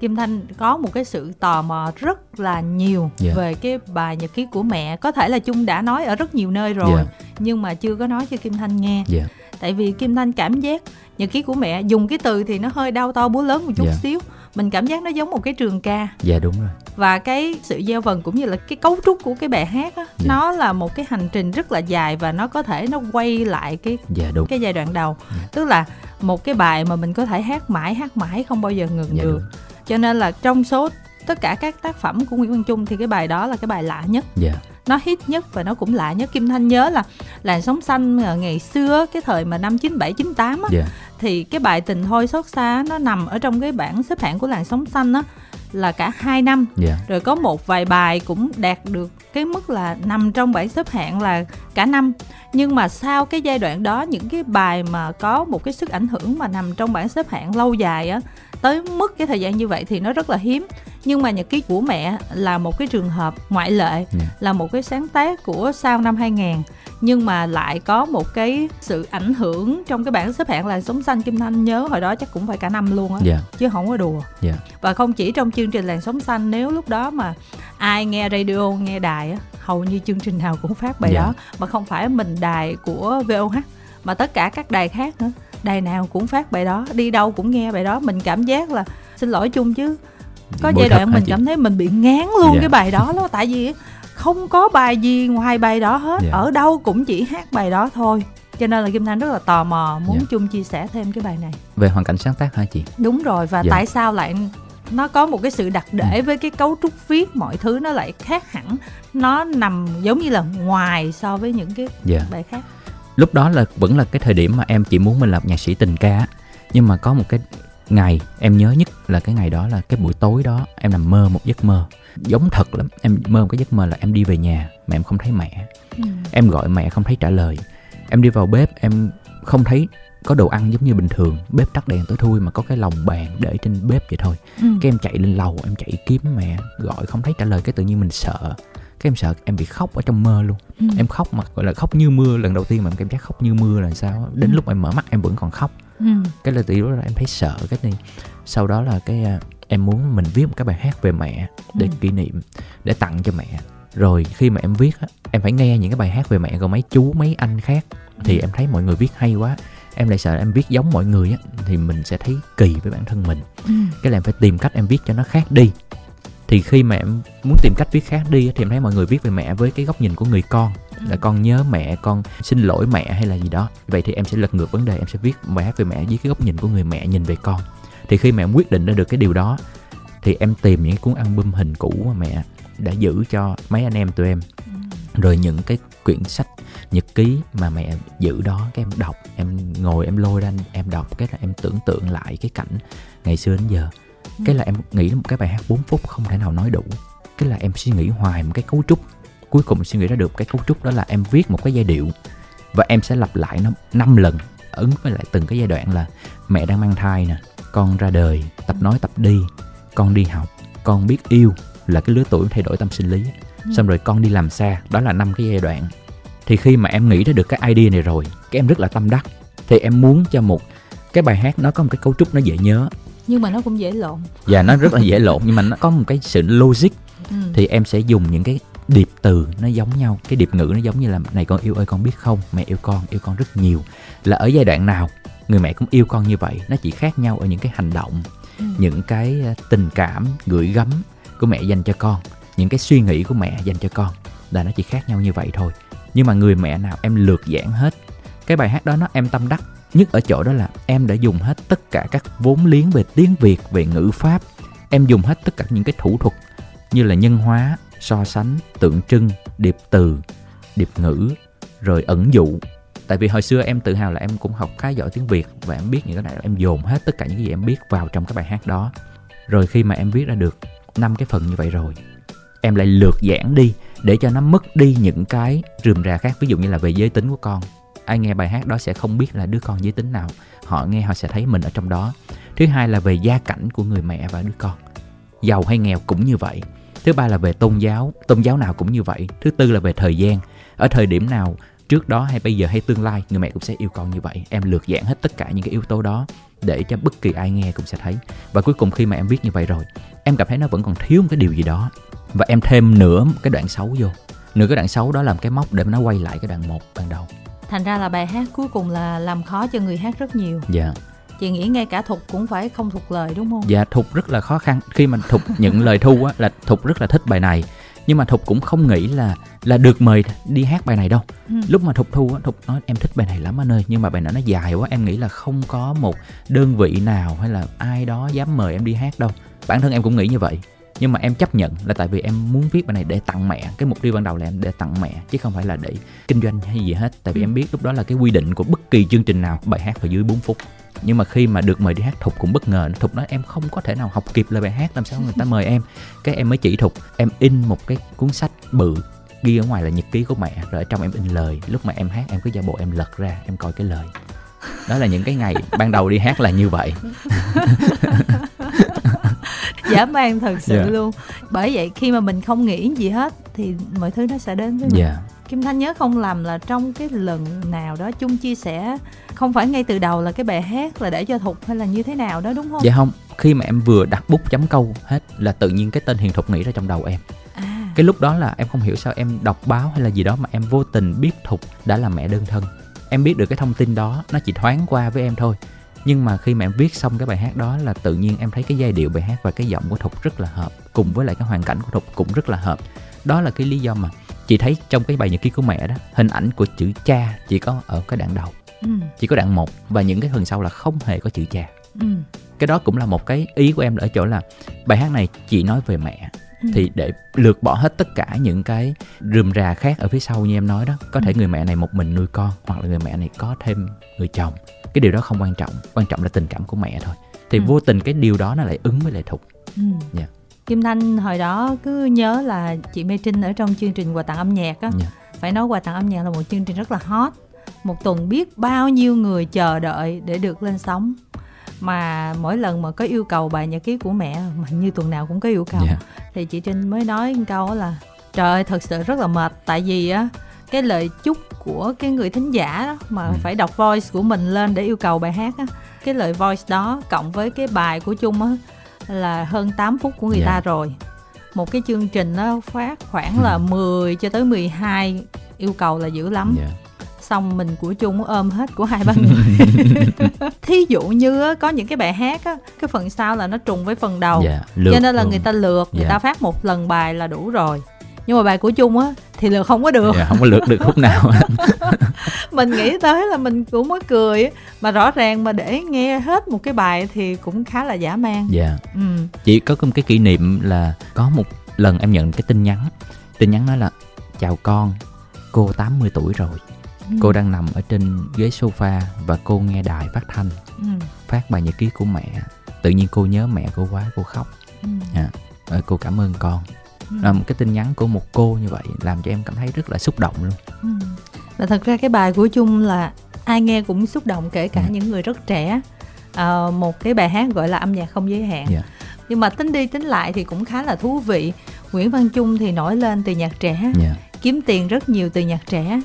Kim Thanh có một cái sự tò mò rất là nhiều yeah. Dạ. về cái bài nhật ký của mẹ có thể là Chung đã nói ở rất nhiều nơi rồi yeah. Dạ. nhưng mà chưa có nói cho Kim Thanh nghe yeah. Dạ. tại vì Kim Thanh cảm giác nhật ký của mẹ dùng cái từ thì nó hơi đau to búa lớn một chút yeah. xíu mình cảm giác nó giống một cái trường ca dạ đúng rồi và cái sự gieo vần cũng như là cái cấu trúc của cái bài hát á Dạ. nó là một cái hành trình rất là dài và nó có thể nó quay lại cái dạ đúng cái giai đoạn đầu Dạ. tức là một cái bài mà mình có thể hát mãi hát mãi không bao giờ ngừng dạ được đúng cho nên là trong số tất cả các tác phẩm của Nguyễn Văn Trung thì cái bài đó là cái bài lạ nhất. Dạ. Nó hit nhất và nó cũng lạ nhất. Kim Thanh nhớ là làn sóng xanh ở ngày xưa cái thời mà năm 97 98 á dạ. thì cái bài tình thôi xót xa nó nằm ở trong cái bảng xếp hạng của làn sóng xanh á là cả hai năm. Dạ. Rồi có một vài bài cũng đạt được cái mức là nằm trong bảng xếp hạng là cả năm. Nhưng mà sau cái giai đoạn đó những cái bài mà có một cái sức ảnh hưởng mà nằm trong bảng xếp hạng lâu dài á tới mức cái thời gian như vậy thì nó rất là hiếm. Nhưng mà nhật ký của mẹ là một cái trường hợp ngoại lệ Dạ. là một cái sáng tác của sau năm 2000 nhưng mà lại có một cái sự ảnh hưởng trong cái bảng xếp hạng là sống xanh kim thanh nhớ hồi đó chắc cũng phải cả năm luôn á dạ. chứ không có đùa. Dạ. Và không chỉ trong chương trình làn sóng xanh nếu lúc đó mà ai nghe radio nghe đài á hầu như chương trình nào cũng phát bài Dạ. đó mà không phải mình đài của VOH mà tất cả các đài khác nữa đài nào cũng phát bài đó đi đâu cũng nghe bài đó mình cảm giác là xin lỗi chung chứ có Bụi giai đoạn mình chị? cảm thấy mình bị ngán luôn Dạ. cái bài đó đó tại vì không có bài gì ngoài bài đó hết Dạ. ở đâu cũng chỉ hát bài đó thôi cho nên là kim thanh rất là tò mò muốn Dạ. chung chia sẻ thêm cái bài này về hoàn cảnh sáng tác hả chị đúng rồi và Dạ. tại sao lại nó có một cái sự đặc để với cái cấu trúc viết mọi thứ nó lại khác hẳn nó nằm giống như là ngoài so với những cái dạ bài khác lúc đó là vẫn là cái thời điểm mà em chỉ muốn mình làm nhạc sĩ tình ca nhưng mà có một cái ngày em nhớ nhất là cái ngày đó là cái buổi tối đó em nằm mơ một giấc mơ. Giống thật lắm em mơ một cái giấc mơ là em đi về nhà mà em không thấy mẹ. Ừ. em gọi mẹ không thấy trả lời. Em đi vào bếp em không thấy có đồ ăn giống như bình thường. Bếp tắt đèn tối thui mà có cái lồng bàn để trên bếp vậy thôi. Ừ. cái em chạy lên lầu em chạy kiếm mẹ gọi không thấy trả lời cái tự nhiên mình sợ cái em sợ em bị khóc ở trong mơ luôn Ừ. em khóc mà gọi là khóc như mưa lần đầu tiên mà em cảm giác khóc như mưa là sao đến Ừ. lúc em mở mắt em vẫn còn khóc Ừ. cái là từ đó là em thấy sợ cái này sau đó là cái à, em muốn mình viết một cái bài hát về mẹ để Ừ. kỷ niệm để tặng cho mẹ rồi khi mà em viết á, em phải nghe những cái bài hát về mẹ của mấy chú mấy anh khác thì Ừ. em thấy mọi người viết hay quá em lại sợ em viết giống mọi người á thì mình sẽ thấy kỳ với bản thân mình Ừ. cái là em phải tìm cách em viết cho nó khác đi thì khi mà em muốn tìm cách viết khác đi thì em thấy mọi người viết về mẹ với cái góc nhìn của người con. Ừ. là con nhớ mẹ con xin lỗi mẹ hay là gì đó. Vậy thì em sẽ lật ngược vấn đề em sẽ viết bài hát về mẹ với cái góc nhìn của người mẹ nhìn về con. Thì khi em quyết định ra được cái điều đó thì em tìm những cái cuốn album hình cũ mà mẹ đã giữ cho mấy anh em tụi em. Ừ. rồi những cái quyển sách nhật ký mà mẹ giữ đó cái em đọc em ngồi em lôi ra em đọc cái là em tưởng tượng lại cái cảnh ngày xưa đến giờ cái là em nghĩ một cái bài hát 4 phút không thể nào nói đủ. Cái là em suy nghĩ hoài một cái cấu trúc. Cuối cùng suy nghĩ ra được cái cấu trúc đó là em viết một cái giai điệu. Và em sẽ lặp lại nó 5 lần ứng với lại từng cái giai đoạn là mẹ đang mang thai nè con ra đời tập nói tập đi con đi học con biết yêu là cái lứa tuổi thay đổi tâm sinh lý. Ừ. xong rồi con đi làm xa đó là năm cái giai đoạn. Thì khi mà em nghĩ ra được cái idea này rồi cái em rất là tâm đắc. Thì em muốn cho một cái bài hát nó có một cái cấu trúc nó dễ nhớ nhưng mà nó cũng dễ lộn. Và nó rất là dễ lộn nhưng mà nó có một cái sự logic. Ừ. thì em sẽ dùng những cái điệp từ nó giống nhau cái điệp ngữ nó giống như là này con yêu ơi con biết không? Mẹ yêu con yêu con rất nhiều. Là ở giai đoạn nào người mẹ cũng yêu con như vậy nó chỉ khác nhau ở những cái hành động Ừ. những cái ờ, tình cảm gửi gắm của mẹ dành cho con những cái suy nghĩ của mẹ dành cho con là nó chỉ khác nhau như vậy thôi. Nhưng mà người mẹ nào em lược giảng hết cái bài hát đó nó em tâm đắc nhất ở chỗ đó là em đã dùng hết tất cả các vốn liếng về tiếng việt, về ngữ pháp. Em dùng hết tất cả những cái thủ thuật như là nhân hóa, so sánh, tượng trưng, điệp từ, điệp ngữ, rồi ẩn dụ. Tại vì hồi xưa em tự hào là em cũng học khá giỏi tiếng việt và em biết những cái này. Em dồn hết tất cả những cái gì em biết vào trong cái bài hát đó. Rồi khi mà em viết ra được năm cái phần như vậy rồi, em lại lược giảng đi để cho nó mất đi những cái rườm rà khác. Ví dụ như là về giới tính của con ai nghe bài hát đó sẽ không biết là đứa con giới tính nào. Họ nghe, họ sẽ thấy mình ở trong đó. Thứ hai là về gia cảnh của người mẹ và đứa con. Giàu hay nghèo cũng như vậy. Thứ ba là về tôn giáo tôn giáo nào cũng như vậy. Thứ tư là về thời gian. Ở thời điểm nào, trước đó hay bây giờ hay tương lai, người mẹ cũng sẽ yêu con như vậy. Em lược giảng hết tất cả những cái yếu tố đó để cho bất kỳ ai nghe cũng sẽ thấy. Và cuối cùng khi mà em viết như vậy rồi, em cảm thấy nó vẫn còn thiếu một cái điều gì đó. Và em thêm nửa cái đoạn xấu vô. Nửa cái đoạn xấu đó làm cái móc để nó quay lại cái đoạn một ban đầu thành ra là bài hát cuối cùng là làm khó cho người hát rất nhiều. Dạ. Chị nghĩ ngay cả thục cũng phải không thuộc lời đúng không? Dạ thục rất là khó khăn. Khi mà thục nhận lời thu á là thục rất là thích bài này. Nhưng mà thục cũng không nghĩ là là được mời đi hát bài này đâu. Ừ. lúc mà thục thu á thục nói em thích bài này lắm anh ơi. Nhưng mà bài này nó dài quá em nghĩ là không có một đơn vị nào hay là ai đó dám mời em đi hát đâu. Bản thân em cũng nghĩ như vậy nhưng mà em chấp nhận là tại vì em muốn viết bài này để tặng mẹ. Cái mục tiêu ban đầu là em để tặng mẹ chứ không phải là để kinh doanh hay gì hết. Tại vì ừ. em biết lúc đó là cái quy định của bất kỳ chương trình nào bài hát phải dưới 4 phút. Nhưng mà khi mà được mời đi hát thục cũng bất ngờ. Thục nói em không có thể nào học kịp lời bài hát làm sao người ta mời em? Cái em mới chỉ thục em in một cái cuốn sách bự ghi ở ngoài là nhật ký của mẹ rồi ở trong em in lời. Lúc mà em hát em cứ giả bộ em lật ra em coi cái lời. Đó là những cái ngày ban đầu đi hát là như vậy dã man thật sự yeah. Dạ. luôn bởi vậy khi mà mình không nghĩ gì hết thì mọi thứ nó sẽ đến với mình yeah. Dạ. Kim Thanh nhớ không làm là trong cái lần nào đó chung chia sẻ không phải ngay từ đầu là cái bài hát là để cho thục hay là như thế nào đó đúng không? Dạ không, khi mà em vừa đặt bút chấm câu hết là tự nhiên cái tên Hiền Thục nghĩ ra trong đầu em. À. Cái lúc đó là em không hiểu sao em đọc báo hay là gì đó mà em vô tình biết Thục đã là mẹ đơn thân. Em biết được cái thông tin đó nó chỉ thoáng qua với em thôi nhưng mà khi mà em viết xong cái bài hát đó là tự nhiên em thấy cái giai điệu bài hát và cái giọng của thục rất là hợp cùng với lại cái hoàn cảnh của thục cũng rất là hợp đó là cái lý do mà chị thấy trong cái bài nhật ký của mẹ đó hình ảnh của chữ cha chỉ có ở cái đoạn đầu ừ. chỉ có đoạn một và những cái phần sau là không hề có chữ cha ừ. cái đó cũng là một cái ý của em ở chỗ là bài hát này chị nói về mẹ ừ. thì để lược bỏ hết tất cả những cái rườm rà khác ở phía sau như em nói đó có thể ừ. người mẹ này một mình nuôi con hoặc là người mẹ này có thêm người chồng cái điều đó không quan trọng quan trọng là tình cảm của mẹ thôi thì ừ. vô tình cái điều đó nó lại ứng với lại thục ừ. yeah. Dạ. Kim Thanh hồi đó cứ nhớ là chị Mê Trinh ở trong chương trình quà tặng âm nhạc á yeah. Dạ. phải nói quà tặng âm nhạc là một chương trình rất là hot một tuần biết bao nhiêu người chờ đợi để được lên sóng mà mỗi lần mà có yêu cầu bài nhật ký của mẹ mà như tuần nào cũng có yêu cầu yeah. Dạ. thì chị Trinh mới nói một câu là trời ơi thật sự rất là mệt tại vì á cái lời chúc của cái người thính giả đó mà ừ. phải đọc voice của mình lên để yêu cầu bài hát á cái lời voice đó cộng với cái bài của chung á là hơn 8 phút của người yeah. ta dạ. rồi một cái chương trình nó phát khoảng là 10 cho tới 12 yêu cầu là dữ lắm yeah dạ. Xong mình của chung ôm hết của hai ba người thí dụ như có những cái bài hát á cái phần sau là nó trùng với phần đầu yeah, dạ, cho nên là luôn. người ta lượt người yeah. ta phát một lần bài là đủ rồi nhưng mà bài của chung á thì lượt không có được yeah, không có lượt được khúc nào mình nghĩ tới là mình cũng mới cười mà rõ ràng mà để nghe hết một cái bài thì cũng khá là giả man dạ yeah. ừ. chỉ có một cái kỷ niệm là có một lần em nhận cái tin nhắn tin nhắn nói là chào con cô 80 tuổi rồi ừ. cô đang nằm ở trên ghế sofa và cô nghe đài phát thanh ừ. phát bài nhật ký của mẹ tự nhiên cô nhớ mẹ cô quá cô khóc ừ. à, cô cảm ơn con ừ. một cái tin nhắn của một cô như vậy làm cho em cảm thấy rất là xúc động luôn ừ. và thật ra cái bài của chung là ai nghe cũng xúc động kể cả ừ. những người rất trẻ à, một cái bài hát gọi là âm nhạc không giới hạn yeah. Dạ. nhưng mà tính đi tính lại thì cũng khá là thú vị Nguyễn Văn Trung thì nổi lên từ nhạc trẻ yeah. Dạ. kiếm tiền rất nhiều từ nhạc trẻ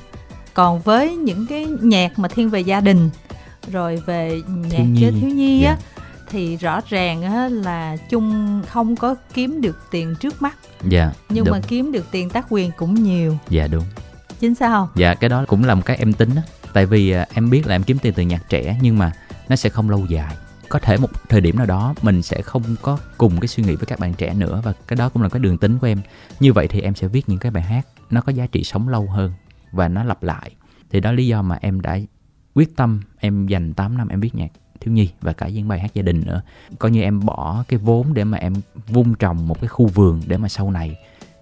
còn với những cái nhạc mà thiên về gia đình rồi về nhạc thiếu nhi, thiếu nhi yeah. á dạ. thì rõ ràng á, là chung không có kiếm được tiền trước mắt. Dạ nhưng đúng. mà kiếm được tiền tác quyền cũng nhiều. Dạ đúng. Chính sao dạ cái đó cũng là một cái em tính á. Tại vì à, em biết là em kiếm tiền từ nhạc trẻ nhưng mà nó sẽ không lâu dài. Có thể một thời điểm nào đó mình sẽ không có cùng cái suy nghĩ với các bạn trẻ nữa và cái đó cũng là cái đường tính của em. Như vậy thì em sẽ viết những cái bài hát nó có giá trị sống lâu hơn và nó lặp lại. Thì đó lý do mà em đã quyết tâm em dành 8 năm em viết nhạc thiếu nhi và cả những bài hát gia đình nữa. Coi như em bỏ cái vốn để mà em vun trồng một cái khu vườn để mà sau này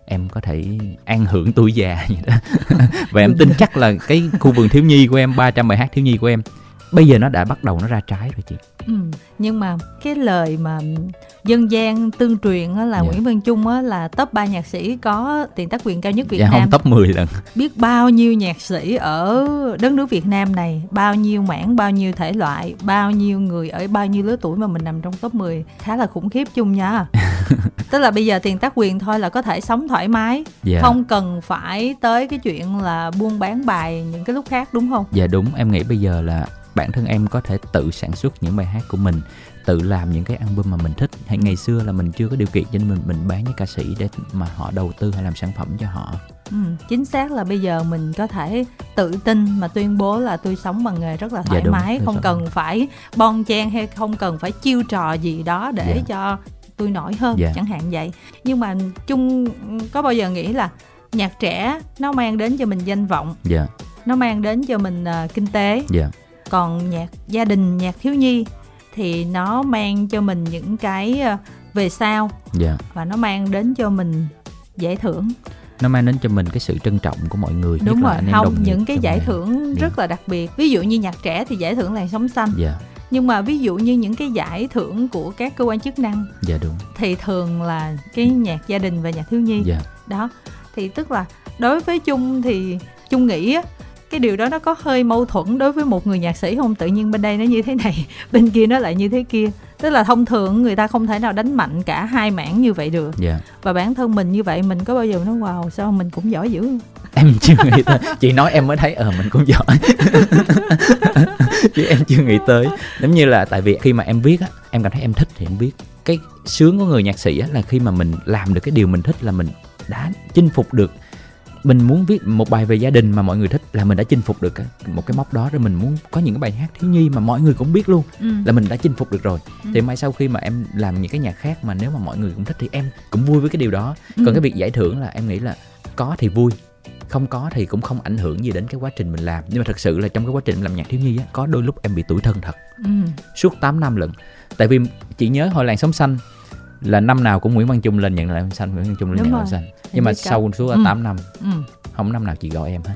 em có thể an hưởng tuổi già vậy đó. Và em tin chắc là cái khu vườn thiếu nhi của em 300 bài hát thiếu nhi của em bây giờ nó đã bắt đầu nó ra trái rồi chị ừ, nhưng mà cái lời mà dân gian tương truyền là yeah. Dạ. Nguyễn Văn Trung á, là top 3 nhạc sĩ có tiền tác quyền cao nhất Việt dạ, Nam. không top 10 lần. Biết bao nhiêu nhạc sĩ ở đất nước Việt Nam này, bao nhiêu mảng, bao nhiêu thể loại, bao nhiêu người ở bao nhiêu lứa tuổi mà mình nằm trong top 10 khá là khủng khiếp chung nha. Tức là bây giờ tiền tác quyền thôi là có thể sống thoải mái, yeah. Dạ. không cần phải tới cái chuyện là buôn bán bài những cái lúc khác đúng không? Dạ đúng, em nghĩ bây giờ là bản thân em có thể tự sản xuất những bài hát của mình tự làm những cái album mà mình thích hay ngày xưa là mình chưa có điều kiện cho nên mình mình bán với ca sĩ để mà họ đầu tư hay làm sản phẩm cho họ ừ, chính xác là bây giờ mình có thể tự tin mà tuyên bố là tôi sống bằng nghề rất là thoải dạ, mái không cần phải bon chen hay không cần phải chiêu trò gì đó để dạ. cho tôi nổi hơn. Dạ. chẳng hạn vậy nhưng mà chung có bao giờ nghĩ là nhạc trẻ nó mang đến cho mình danh vọng. Dạ. nó mang đến cho mình uh, kinh tế. Dạ. Còn nhạc gia đình nhạc thiếu nhi thì nó mang cho mình những cái uh, về sau. Yeah. và nó mang đến cho mình giải thưởng. Nó mang đến cho mình cái sự trân trọng của mọi người đúng rồi. không những cái giải thưởng yeah. rất là đặc biệt. Ví dụ như nhạc trẻ thì giải thưởng làn sóng xanh. Yeah nhưng mà ví dụ như những cái giải thưởng của các cơ quan chức năng dạ đúng. thì thường là cái nhạc gia đình và nhạc thiếu nhi. Dạ. đó. Thì tức là đối với chung thì chung nghĩ á cái điều đó nó có hơi mâu thuẫn đối với một người nhạc sĩ không? Tự nhiên bên đây nó như thế này bên kia nó lại như thế kia. Tức là thông thường người ta không thể nào đánh mạnh cả hai mảng như vậy được. Yeah. Dạ. và bản thân mình như vậy mình có bao giờ nói wow sao mình cũng giỏi dữ? Em chưa nghĩ tới. Chị nói em mới thấy ờ mình cũng giỏi. Chứ em chưa nghĩ tới. Giống như là tại vì khi mà em viết á em cảm thấy em thích thì em viết. Cái sướng của người nhạc sĩ á là khi mà mình làm được cái điều mình thích là mình đã chinh phục được mình muốn viết một bài về gia đình mà mọi người thích là mình đã chinh phục được một cái mốc đó rồi mình muốn có những cái bài hát thiếu nhi mà mọi người cũng biết luôn ừ. là mình đã chinh phục được rồi ừ. thì mai sau khi mà em làm những cái nhạc khác mà nếu mà mọi người cũng thích thì em cũng vui với cái điều đó ừ. còn cái việc giải thưởng là em nghĩ là có thì vui không có thì cũng không ảnh hưởng gì đến cái quá trình mình làm nhưng mà thật sự là trong cái quá trình làm nhạc thiếu nhi á có đôi lúc em bị tuổi thân thật ừ. suốt 8 năm lận tại vì chị nhớ hồi làng sống xanh là năm nào cũng Nguyễn Văn Trung lên nhận lại xanh Nguyễn Văn Trung lên nhận lại xanh nhưng mà sau suốt ừ. 8 năm ừ. không năm nào chị gọi em hết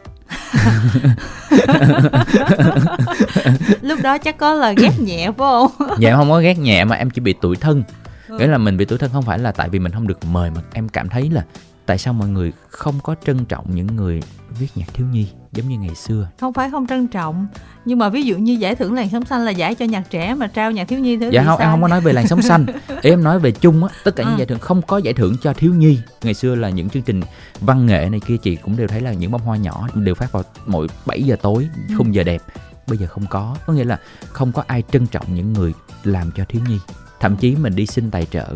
lúc đó chắc có là ghét nhẹ phải không dạ không có ghét nhẹ mà em chỉ bị tuổi thân ừ. nghĩa là mình bị tuổi thân không phải là tại vì mình không được mời mà em cảm thấy là tại sao mọi người không có trân trọng những người viết nhạc thiếu nhi giống như ngày xưa? Không phải không trân trọng nhưng mà ví dụ như giải thưởng làn sóng xanh là giải cho nhạc trẻ mà trao nhạc thiếu nhi thứ dạ không sao? em không có nói về làn sóng xanh. Em nói về chung á tất cả những ừ. giải thưởng không có giải thưởng cho thiếu nhi. Ngày xưa là những chương trình văn nghệ này kia chị cũng đều thấy là những bông hoa nhỏ đều phát vào mỗi 7 giờ tối ừ. khung giờ đẹp. Bây giờ không có có nghĩa là không có ai trân trọng những người làm cho thiếu nhi. Thậm chí mình đi xin tài trợ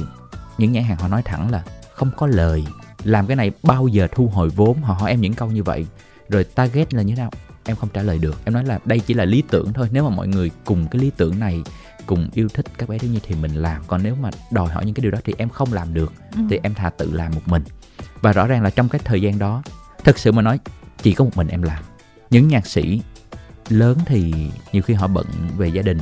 những nhãn hàng họ nói thẳng là không có lời làm cái này bao giờ thu hồi vốn? Họ hỏi em những câu như vậy. Rồi target là như thế nào? Em không trả lời được. Em nói là đây chỉ là lý tưởng thôi. Nếu mà mọi người cùng cái lý tưởng này cùng yêu thích các bé thiếu nhi thì mình làm. Còn nếu mà đòi hỏi những cái điều đó thì em không làm được ừ. thì em thà tự làm một mình. Và rõ ràng là trong cái thời gian đó thật sự mà nói chỉ có một mình em làm. Những nhạc sĩ lớn thì nhiều khi họ bận về gia đình.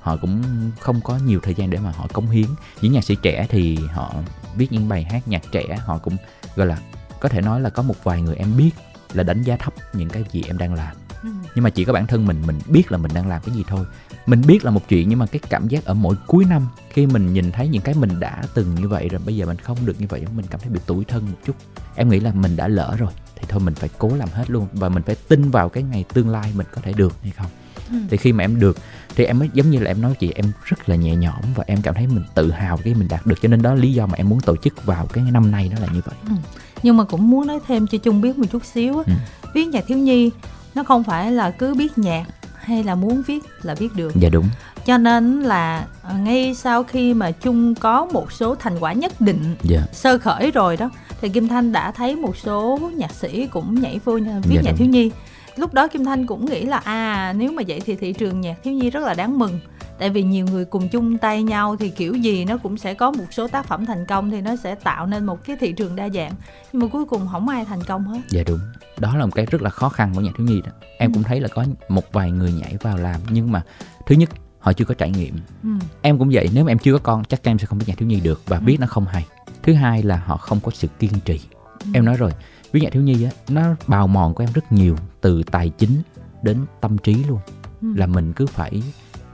Họ cũng không có nhiều thời gian để mà họ cống hiến. Những nhạc sĩ trẻ thì họ viết những bài hát nhạc trẻ họ cũng gọi là có thể nói là có một vài người em biết là đánh giá thấp những cái gì em đang làm ừ. nhưng mà chỉ có bản thân mình mình biết là mình đang làm cái gì thôi mình biết là một chuyện nhưng mà cái cảm giác ở mỗi cuối năm khi mình nhìn thấy những cái mình đã từng như vậy rồi bây giờ mình không được như vậy mình cảm thấy bị tủi thân một chút em nghĩ là mình đã lỡ rồi thì thôi mình phải cố làm hết luôn và mình phải tin vào cái ngày tương lai mình có thể được hay không ừ. thì khi mà em được thì em mới giống như là em nói chị em rất là nhẹ nhõm và em cảm thấy mình tự hào cái mình đạt được cho nên đó lý do mà em muốn tổ chức vào cái năm nay đó là như vậy ừ. nhưng mà cũng muốn nói thêm cho chung biết một chút xíu á ừ. viết nhạc thiếu nhi nó không phải là cứ biết nhạc hay là muốn viết là viết được dạ đúng cho nên là ờ, ngay sau khi mà chung có một số thành quả nhất định yeah. Dạ. sơ khởi rồi đó thì kim thanh đã thấy một số nhạc sĩ cũng nhảy vô viết yeah, dạ nhạc đúng. thiếu nhi lúc đó kim thanh cũng nghĩ là à nếu mà vậy thì thị trường nhạc thiếu nhi rất là đáng mừng tại vì nhiều người cùng chung tay nhau thì kiểu gì nó cũng sẽ có một số tác phẩm thành công thì nó sẽ tạo nên một cái thị trường đa dạng nhưng mà cuối cùng không ai thành công hết dạ đúng đó là một cái rất là khó khăn của nhạc thiếu nhi đó em ừ. cũng thấy là có một vài người nhảy vào làm nhưng mà thứ nhất họ chưa có trải nghiệm ừ. em cũng vậy nếu mà em chưa có con chắc chắn em sẽ không biết nhạc thiếu nhi được và ừ. biết nó không hay thứ hai là họ không có sự kiên trì ừ. em nói rồi viết nhạc thiếu nhi á nó bào mòn của em rất nhiều từ tài chính đến tâm trí luôn. Ừ. là mình cứ phải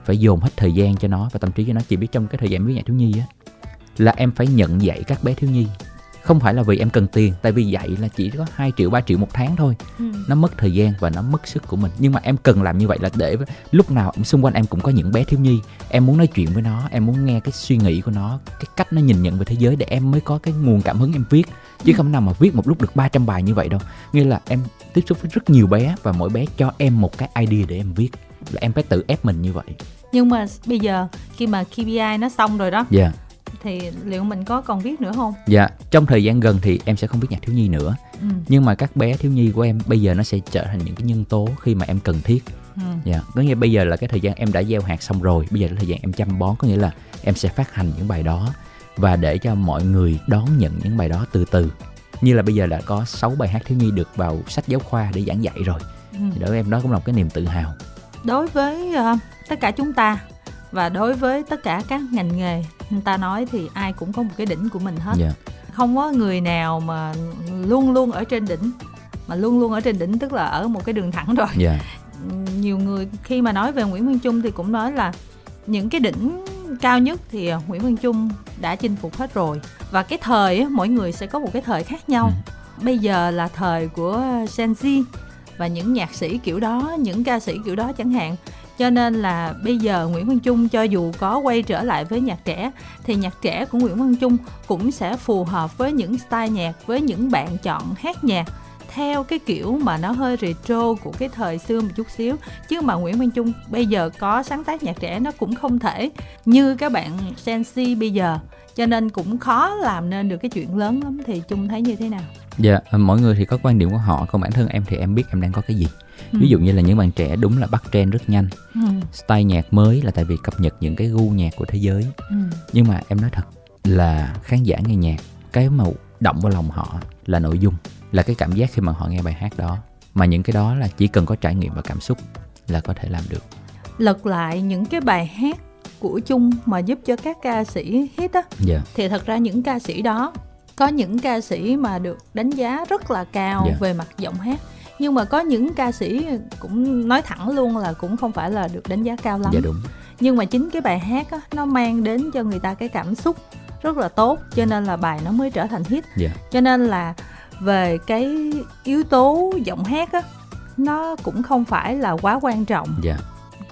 phải dồn hết thời gian cho nó và tâm trí cho nó. Chỉ biết trong cái thời gian viết nhạc thiếu nhi á là em phải nhận dạy các bé thiếu nhi không phải là vì em cần tiền tại vì dạy là chỉ có 2 triệu 3 triệu một tháng thôi. Ừ. nó mất thời gian và nó mất sức của mình. Nhưng mà em cần làm như vậy là để lúc nào xung quanh em cũng có những bé thiếu nhi. Em muốn nói chuyện với nó em muốn nghe cái suy nghĩ của nó cái cách nó nhìn nhận về thế giới để em mới có cái nguồn cảm hứng em viết. Chứ ừ. không nào mà viết một lúc được 300 bài như vậy đâu. Nghĩa là em tiếp xúc với rất nhiều bé và mỗi bé cho em một cái idea để em viết. Là em phải tự ép mình như vậy. Nhưng mà bây giờ khi mà KPI nó xong rồi đó yeah thì liệu mình có còn viết nữa không dạ trong thời gian gần thì em sẽ không viết nhạc thiếu nhi nữa ừ. nhưng mà các bé thiếu nhi của em bây giờ nó sẽ trở thành những cái nhân tố khi mà em cần thiết ừ. dạ có nghĩa bây giờ là cái thời gian em đã gieo hạt xong rồi bây giờ là thời gian em chăm bón có nghĩa là em sẽ phát hành những bài đó và để cho mọi người đón nhận những bài đó từ từ như là bây giờ đã có 6 bài hát thiếu nhi được vào sách giáo khoa để giảng dạy rồi ừ. thì đối với em đó cũng là một cái niềm tự hào đối với uh, tất cả chúng ta và đối với tất cả các ngành nghề người ta nói thì ai cũng có một cái đỉnh của mình hết yeah. Dạ. không có người nào mà luôn luôn ở trên đỉnh mà luôn luôn ở trên đỉnh tức là ở một cái đường thẳng rồi yeah. Dạ. nhiều người khi mà nói về nguyễn minh trung thì cũng nói là những cái đỉnh cao nhất thì nguyễn minh trung đã chinh phục hết rồi và cái thời mỗi người sẽ có một cái thời khác nhau ừ. bây giờ là thời của Gen Z và những nhạc sĩ kiểu đó những ca sĩ kiểu đó chẳng hạn cho nên là bây giờ Nguyễn Văn Trung cho dù có quay trở lại với nhạc trẻ thì nhạc trẻ của Nguyễn Văn Trung cũng sẽ phù hợp với những style nhạc với những bạn chọn hát nhạc theo cái kiểu mà nó hơi retro của cái thời xưa một chút xíu chứ mà Nguyễn Văn Trung bây giờ có sáng tác nhạc trẻ nó cũng không thể như các bạn Gen Z bây giờ cho nên cũng khó làm nên được cái chuyện lớn lắm thì Trung thấy như thế nào? Dạ, mọi người thì có quan điểm của họ, còn bản thân em thì em biết em đang có cái gì. Ừ. Ví dụ như là những bạn trẻ đúng là bắt trend rất nhanh. Ừ. Style nhạc mới là tại vì cập nhật những cái gu nhạc của thế giới. Ừ. Nhưng mà em nói thật là khán giả nghe nhạc, cái mà động vào lòng họ là nội dung, là cái cảm giác khi mà họ nghe bài hát đó. Mà những cái đó là chỉ cần có trải nghiệm và cảm xúc là có thể làm được. Lật lại những cái bài hát của chung mà giúp cho các ca sĩ hit á yeah. Dạ. thì thật ra những ca sĩ đó có những ca sĩ mà được đánh giá rất là cao yeah. Dạ. về mặt giọng hát nhưng mà có những ca sĩ cũng nói thẳng luôn là cũng không phải là được đánh giá cao lắm dạ đúng. nhưng mà chính cái bài hát á, nó mang đến cho người ta cái cảm xúc rất là tốt cho nên là bài nó mới trở thành hit yeah. Dạ. cho nên là về cái yếu tố giọng hát á nó cũng không phải là quá quan trọng yeah.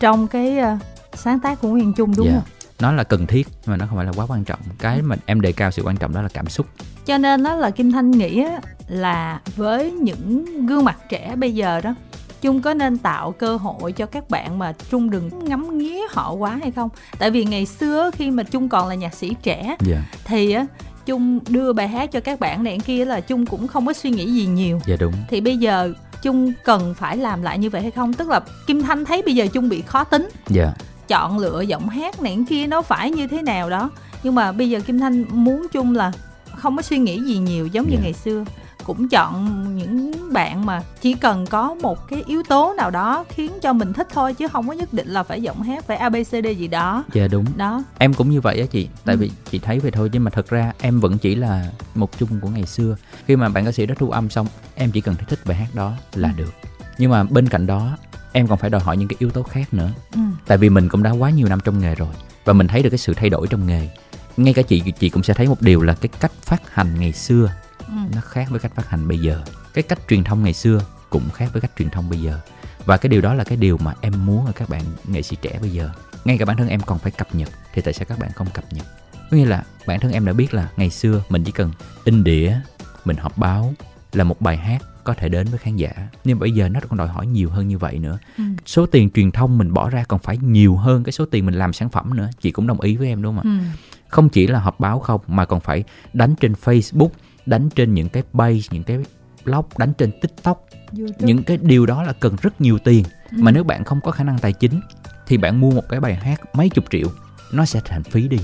trong cái uh, sáng tác của Nguyễn Trung đúng yeah. không? Nó là cần thiết mà nó không phải là quá quan trọng. Cái mà em đề cao sự quan trọng đó là cảm xúc. Cho nên đó là Kim Thanh nghĩ là với những gương mặt trẻ bây giờ đó Trung có nên tạo cơ hội cho các bạn mà Trung đừng ngắm nghía họ quá hay không? Tại vì ngày xưa khi mà Trung còn là nhạc sĩ trẻ yeah. Dạ. thì á Trung đưa bài hát cho các bạn này kia là Trung cũng không có suy nghĩ gì nhiều. Dạ đúng. Thì bây giờ Trung cần phải làm lại như vậy hay không? Tức là Kim Thanh thấy bây giờ Trung bị khó tính. Dạ chọn lựa giọng hát này kia nó phải như thế nào đó nhưng mà bây giờ kim thanh muốn chung là không có suy nghĩ gì nhiều giống yeah. như dạ. ngày xưa cũng chọn những bạn mà chỉ cần có một cái yếu tố nào đó khiến cho mình thích thôi chứ không có nhất định là phải giọng hát phải abcd gì đó dạ đúng đó em cũng như vậy á chị tại ừ. vì chị thấy vậy thôi nhưng mà thật ra em vẫn chỉ là một chung của ngày xưa khi mà bạn ca sĩ đã thu âm xong em chỉ cần thích bài hát đó là ừ. được nhưng mà bên cạnh đó em còn phải đòi hỏi những cái yếu tố khác nữa ừ. tại vì mình cũng đã quá nhiều năm trong nghề rồi và mình thấy được cái sự thay đổi trong nghề ngay cả chị chị cũng sẽ thấy một điều là cái cách phát hành ngày xưa ừ. nó khác với cách phát hành bây giờ. Cái cách truyền thông ngày xưa cũng khác với cách truyền thông bây giờ. Và cái điều đó là cái điều mà em muốn ở các bạn nghệ sĩ trẻ bây giờ. Ngay cả bản thân em còn phải cập nhật thì tại sao các bạn không cập nhật? Có nghĩa là bản thân em đã biết là ngày xưa mình chỉ cần in đĩa mình họp báo là một bài hát có thể đến với khán giả. Nhưng bây giờ nó còn đòi hỏi nhiều hơn như vậy nữa. Ừ. số tiền truyền thông mình bỏ ra còn phải nhiều hơn cái số tiền mình làm sản phẩm nữa. Chị cũng đồng ý với em đúng không ạ? Ừ. không chỉ là họp báo không mà còn phải đánh trên facebook đánh trên những cái page những cái blog đánh trên tiktok YouTube. những cái điều đó là cần rất nhiều tiền ừ. mà nếu bạn không có khả năng tài chính thì bạn mua một cái bài hát mấy chục triệu nó sẽ thành phí đi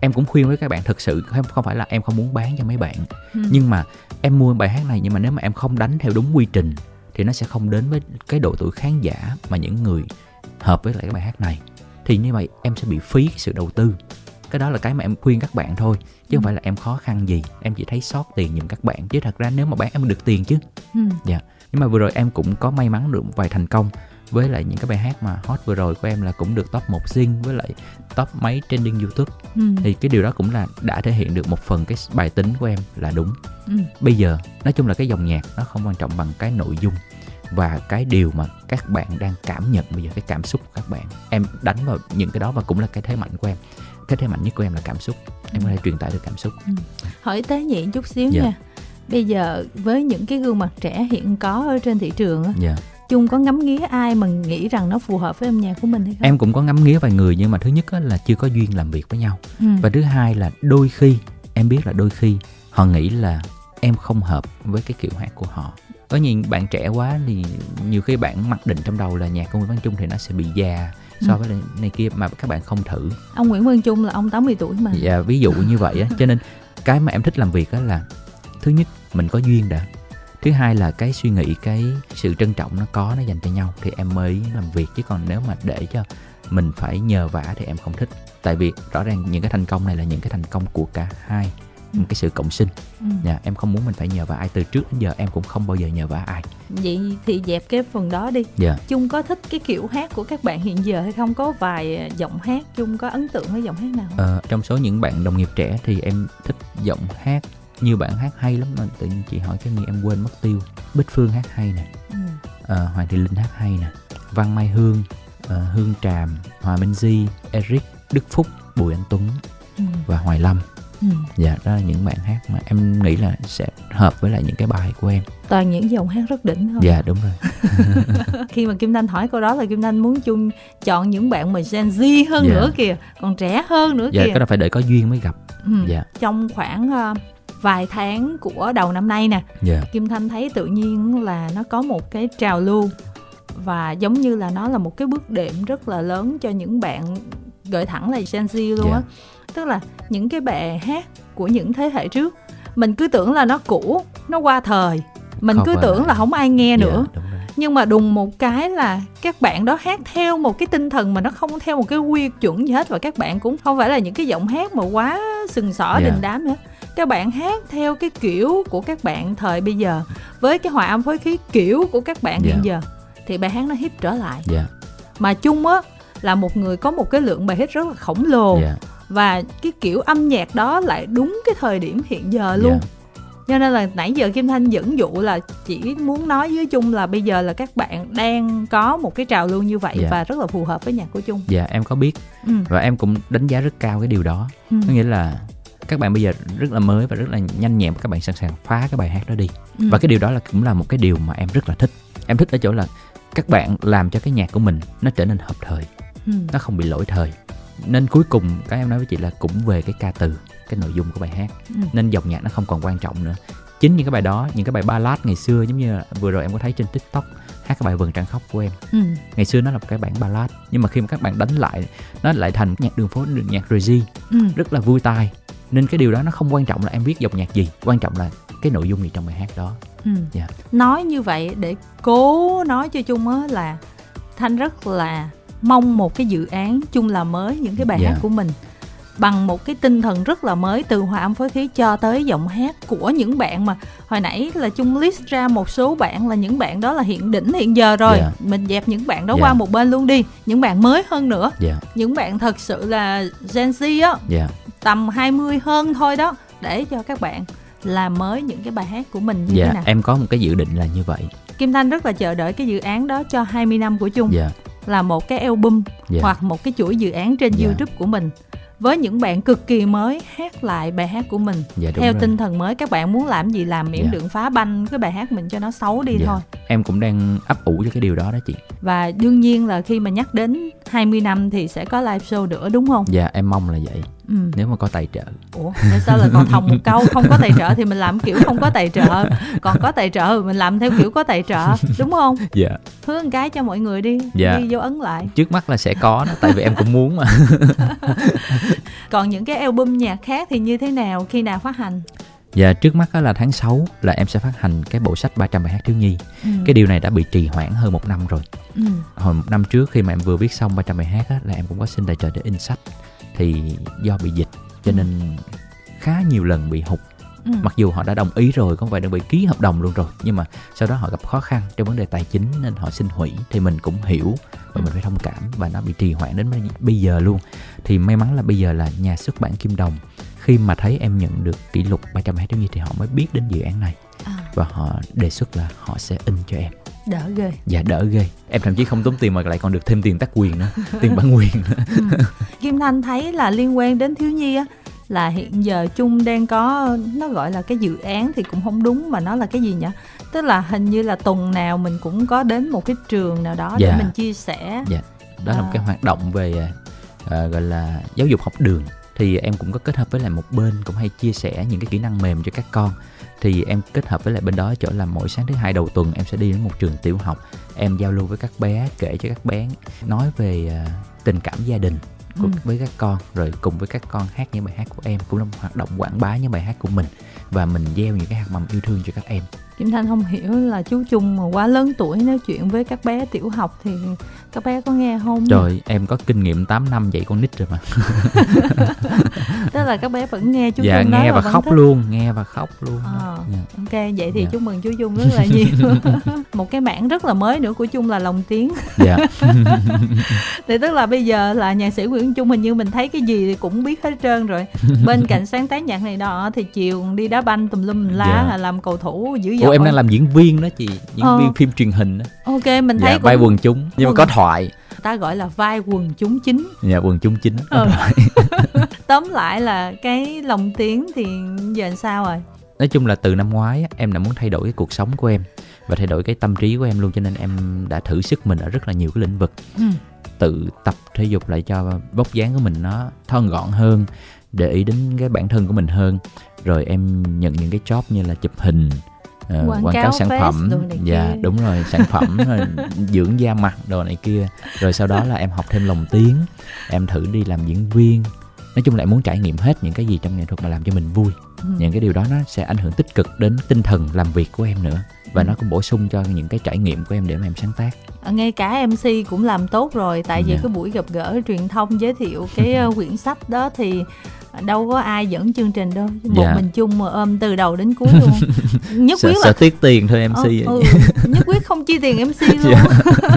em cũng khuyên với các bạn thực sự không phải là em không muốn bán cho mấy bạn ừ. nhưng mà em mua bài hát này nhưng mà nếu mà em không đánh theo đúng quy trình thì nó sẽ không đến với cái độ tuổi khán giả mà những người hợp với lại cái bài hát này thì như vậy em sẽ bị phí cái sự đầu tư cái đó là cái mà em khuyên các bạn thôi chứ không ừ. phải là em khó khăn gì em chỉ thấy sót tiền giùm các bạn chứ thật ra nếu mà bán em được tiền chứ ừ. dạ nhưng mà vừa rồi em cũng có may mắn được một vài thành công với lại những cái bài hát mà hot vừa rồi của em là cũng được top một zing với lại top mấy trending youtube ừ. thì cái điều đó cũng là đã thể hiện được một phần cái bài tính của em là đúng ừ. bây giờ nói chung là cái dòng nhạc nó không quan trọng bằng cái nội dung và cái điều mà các bạn đang cảm nhận bây giờ cái cảm xúc của các bạn em đánh vào những cái đó và cũng là cái thế mạnh của em cái thế mạnh nhất của em là cảm xúc em có thể truyền tải được cảm xúc ừ. hỏi tế nhị chút xíu dạ. nha bây giờ với những cái gương mặt trẻ hiện có ở trên thị trường yeah. Dạ. chung có ngắm nghía ai mà nghĩ rằng nó phù hợp với âm nhạc của mình hay không em cũng có ngắm nghía vài người nhưng mà thứ nhất là chưa có duyên làm việc với nhau ừ. và thứ hai là đôi khi em biết là đôi khi họ nghĩ là em không hợp với cái kiểu hát của họ có những bạn trẻ quá thì nhiều khi bạn mặc định trong đầu là nhạc của Nguyễn Văn Trung thì nó sẽ bị già so với này kia mà các bạn không thử. Ông Nguyễn Văn Trung là ông 80 tuổi mà. Dạ ví dụ như vậy á. Cho nên cái mà em thích làm việc đó là thứ nhất mình có duyên đã. Thứ hai là cái suy nghĩ cái sự trân trọng nó có nó dành cho nhau thì em mới làm việc. Chứ còn nếu mà để cho mình phải nhờ vả thì em không thích. Tại vì rõ ràng những cái thành công này là những cái thành công của cả hai một cái sự cộng sinh. Ừ. dạ, em không muốn mình phải nhờ vào ai. Từ trước đến giờ em cũng không bao giờ nhờ vào ai. Vậy thì dẹp cái phần đó đi. Dạ. chung có thích cái kiểu hát của các bạn hiện giờ hay không? Có vài giọng hát chung có ấn tượng với giọng hát nào Ờ, trong số những bạn đồng nghiệp trẻ thì em thích giọng hát. Như bạn hát hay lắm mà tự nhiên chị hỏi cái gì em quên mất tiêu. Bích phương hát hay nè. Ừ. ờ, hoàng thị linh hát hay nè. Văn mai hương uh, hương tràm hòa minh di eric đức phúc bùi anh tuấn ừ. và hoài lâm Ừ. dạ đó là những bạn hát mà em nghĩ là sẽ hợp với lại những cái bài của em toàn những dòng hát rất đỉnh thôi dạ đúng rồi khi mà kim thanh hỏi câu đó là kim thanh muốn chung chọn những bạn mà gen z hơn dạ. nữa kìa còn trẻ hơn nữa dạ, kìa cái đó phải đợi có duyên mới gặp ừ. dạ trong khoảng uh, vài tháng của đầu năm nay nè yeah. kim thanh thấy tự nhiên là nó có một cái trào lưu và giống như là nó là một cái bước đệm rất là lớn cho những bạn gợi thẳng là Gen Z luôn á yeah tức là những cái bài hát của những thế hệ trước mình cứ tưởng là nó cũ nó qua thời mình không cứ tưởng là không ai nghe dạ, nữa nhưng mà đùng một cái là các bạn đó hát theo một cái tinh thần mà nó không theo một cái quy chuẩn gì hết và các bạn cũng không phải là những cái giọng hát mà quá sừng sỏ yeah. Dạ. đình đám nữa các bạn hát theo cái kiểu của các bạn thời bây giờ với cái hòa âm phối khí kiểu của các bạn yeah. hiện dạ. giờ thì bài hát nó hit trở lại yeah. mà chung á là một người có một cái lượng bài hit rất là khổng lồ yeah và cái kiểu âm nhạc đó lại đúng cái thời điểm hiện giờ luôn yeah. cho nên là nãy giờ kim thanh dẫn dụ là chỉ muốn nói với chung là bây giờ là các bạn đang có một cái trào lưu như vậy yeah. và rất là phù hợp với nhạc của chung dạ em có biết ừ. và em cũng đánh giá rất cao cái điều đó ừ. có nghĩa là các bạn bây giờ rất là mới và rất là nhanh nhẹn các bạn sẵn sàng phá cái bài hát đó đi ừ. và cái điều đó là cũng là một cái điều mà em rất là thích em thích ở chỗ là các bạn làm cho cái nhạc của mình nó trở nên hợp thời ừ. nó không bị lỗi thời nên cuối cùng các em nói với chị là cũng về cái ca từ cái nội dung của bài hát ừ. nên dòng nhạc nó không còn quan trọng nữa chính những cái bài đó những cái bài ballad ngày xưa giống như là vừa rồi em có thấy trên tiktok hát cái bài vườn trăng khóc của em ừ. ngày xưa nó là một cái bản ballad nhưng mà khi mà các bạn đánh lại nó lại thành nhạc đường phố nhạc regi ừ. rất là vui tai nên cái điều đó nó không quan trọng là em viết dòng nhạc gì quan trọng là cái nội dung gì trong bài hát đó ừ. yeah. Dạ. nói như vậy để cố nói cho chung á là thanh rất là mong một cái dự án chung là mới những cái bài yeah. hát dạ. của mình bằng một cái tinh thần rất là mới từ hòa âm phối khí cho tới giọng hát của những bạn mà hồi nãy là chung list ra một số bạn là những bạn đó là hiện đỉnh hiện giờ rồi yeah. Dạ. mình dẹp những bạn đó yeah. qua một bên luôn đi những bạn mới hơn nữa yeah. những bạn thật sự là Gen Z á yeah. tầm 20 hơn thôi đó để cho các bạn làm mới những cái bài hát của mình như dạ, thế nào em có một cái dự định là như vậy Kim Thanh rất là chờ đợi cái dự án đó cho 20 năm của chung dạ là một cái album yeah. Dạ. hoặc một cái chuỗi dự án trên yeah. Dạ. YouTube của mình với những bạn cực kỳ mới hát lại bài hát của mình dạ, theo rồi. tinh thần mới các bạn muốn làm gì làm miễn dạ. đừng phá banh cái bài hát mình cho nó xấu đi dạ. thôi em cũng đang ấp ủ cho cái điều đó đó chị và đương nhiên là khi mà nhắc đến 20 năm thì sẽ có live show nữa đúng không? Dạ em mong là vậy. Ừ. nếu mà có tài trợ. Ủa tại sao lại còn thòng một câu không có tài trợ thì mình làm kiểu không có tài trợ. Còn có tài trợ mình làm theo kiểu có tài trợ đúng không? Dạ. Hứa một cái cho mọi người đi dạ. đi dấu ấn lại. Trước mắt là sẽ có đó tại vì em cũng muốn mà. Còn những cái album nhạc khác thì như thế nào khi nào phát hành Dạ trước mắt là tháng 6 là em sẽ phát hành cái bộ sách 300 bài hát thiếu nhi. Ừ. Cái điều này đã bị trì hoãn hơn một năm rồi. Ừ. Hồi một năm trước khi mà em vừa viết xong 300 bài hát á, là em cũng có xin tài trợ để in sách. Thì do bị dịch cho ừ. nên khá nhiều lần bị hụt. Ừ. Mặc dù họ đã đồng ý rồi, có phải đơn vị ký hợp đồng luôn rồi, nhưng mà sau đó họ gặp khó khăn trong vấn đề tài chính nên họ xin hủy thì mình cũng hiểu và mình phải thông cảm và nó bị trì hoãn đến bây giờ luôn. Thì may mắn là bây giờ là nhà xuất bản Kim Đồng khi mà thấy em nhận được kỷ lục 300 hát như thì họ mới biết đến dự án này. À. và họ đề xuất là họ sẽ in cho em. Đỡ ghê. Dạ đỡ ghê. Em thậm chí không tốn tiền mà lại còn được thêm tiền tác quyền nữa tiền bản quyền nữa. Ừ. kim thanh thấy là liên quan đến thiếu nhi á là hiện giờ chung đang có nó gọi là cái dự án thì cũng không đúng mà nó là cái gì nhỉ? Tức là hình như là tuần nào mình cũng có đến một cái trường nào đó Dạ. để mình chia sẻ. Dạ. Đó là một À. cái hoạt động về à, gọi là giáo dục học đường thì em cũng có kết hợp với lại một bên cũng hay chia sẻ những cái kỹ năng mềm cho các con. Thì em kết hợp với lại bên đó chỗ là mỗi sáng thứ hai đầu tuần em sẽ đi đến một trường tiểu học. Em giao lưu với các bé kể cho các bé nói về à, tình cảm gia đình của, Ừ. với các con rồi cùng với các con hát những bài hát của em cũng là một hoạt động quảng bá những bài hát của mình. Và mình gieo những cái hạt mầm yêu thương cho các em Kim Thanh không hiểu là chú Trung mà quá lớn tuổi nói chuyện với các bé tiểu học thì các bé có nghe không? rồi em có kinh nghiệm 8 năm dạy con nít rồi mà Tức là các bé vẫn nghe chú dạ Trung nói nghe và khóc thích. luôn nghe và khóc luôn Ờ. Dạ. Ok, vậy thì Dạ. chúc mừng chú Trung rất là nhiều. một cái mảng rất là mới nữa của Trung là lồng tiếng. dạ Thì tức là bây giờ là nhạc sĩ Nguyễn Trung hình như mình thấy cái gì thì cũng biết hết trơn rồi. Bên cạnh sáng tác nhạc này nọ thì chiều đi đá banh tùm lum lá Dạ. là làm cầu thủ dữ dội. Em đang làm diễn viên đó chị Diễn Ờ. viên phim truyền hình đó Ok, mình thấy Dạ vai cũng quần chúng Nhưng mà Quần- có thoại ta gọi là vai quần chúng chính. Dạ quần chúng chính Ờ. thoại. Tóm lại là cái lồng tiếng thì giờ làm sao rồi? Nói chung là từ năm ngoái em đã muốn thay đổi cái cuộc sống của em Và thay đổi cái tâm trí của em luôn Cho nên em đã thử sức mình ở rất là nhiều cái lĩnh vực Ừ. Tự tập thể dục lại cho vóc dáng của mình nó thon gọn hơn Để ý đến cái bản thân của mình hơn Rồi em nhận những cái job như là chụp hình ờ, Quảng quảng cáo sản phẩm dạ kia. đúng rồi sản phẩm rồi dưỡng da mặt đồ này kia rồi sau đó là em học thêm lồng tiếng em thử đi làm diễn viên nói chung là em muốn trải nghiệm hết những cái gì trong nghệ thuật mà làm cho mình vui Ừ. những cái điều đó nó sẽ ảnh hưởng tích cực đến tinh thần làm việc của em nữa và Ừ. nó cũng bổ sung cho những cái trải nghiệm của em để mà em sáng tác À, ngay cả MC cũng làm tốt rồi tại vì Dạ. cái buổi gặp gỡ truyền thông giới thiệu cái ờ, quyển sách đó thì đâu có ai dẫn chương trình đâu một Dạ. mình chung mà ôm từ đầu đến cuối luôn nhất quyết là tiếc tiền thôi mc Ờ, ừ, nhất quyết không chi tiền MC luôn Dạ.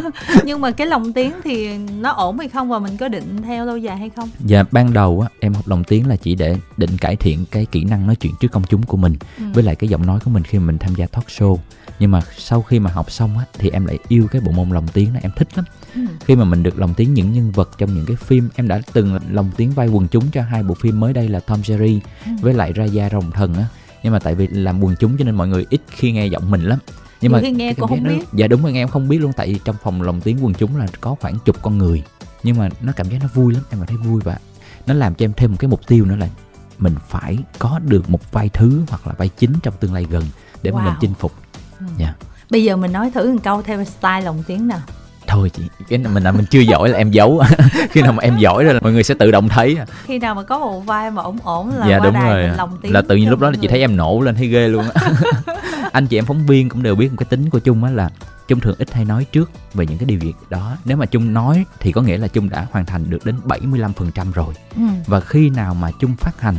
nhưng mà cái lồng tiếng thì nó ổn hay không và mình có định theo lâu dài hay không Dạ ban đầu á em học lồng tiếng là chỉ để định cải thiện cái kỹ năng nói chuyện trước công chúng của mình Ừ. với lại cái giọng nói của mình khi mà mình tham gia talk show nhưng mà sau khi mà học xong á thì em lại yêu cái bộ môn lồng tiếng đó em thích lắm Ừ. khi mà mình được lồng tiếng những nhân vật trong những cái phim em đã từng lồng tiếng vai quần chúng cho hai bộ phim mới đây là Tom Jerry Ừ. với lại Raya rồng thần á nhưng mà tại vì làm quần chúng cho nên mọi người ít khi nghe giọng mình lắm nhưng Nhiều mà khi nghe cảm không nó- biết. dạ đúng rồi nghe em không biết luôn tại vì trong phòng lồng tiếng quần chúng là có khoảng chục con người nhưng mà nó cảm giác nó vui lắm em cảm thấy vui và nó làm cho em thêm một cái mục tiêu nữa là mình phải có được một vai thứ hoặc là vai chính trong tương lai gần để mà mình Wow. chinh phục Ừ. dạ bây giờ mình nói thử một câu theo style lồng tiếng nào thôi chị cái mình là mình chưa giỏi là em giấu. Khi nào mà em giỏi rồi là mọi người sẽ tự động thấy. Khi nào mà có một vai mà ổn ổn là dạ đúng đài rồi mình lồng tiếng là tự nhiên lúc đó là chị thấy em nổ lên thấy ghê luôn á. Anh chị em phóng viên cũng đều biết một cái tính của chung á là chung thường ít hay nói trước về những cái điều gì đó. Nếu mà chung nói thì có nghĩa là chung đã hoàn thành được đến 75% rồi. Ừ. và khi nào mà chung phát hành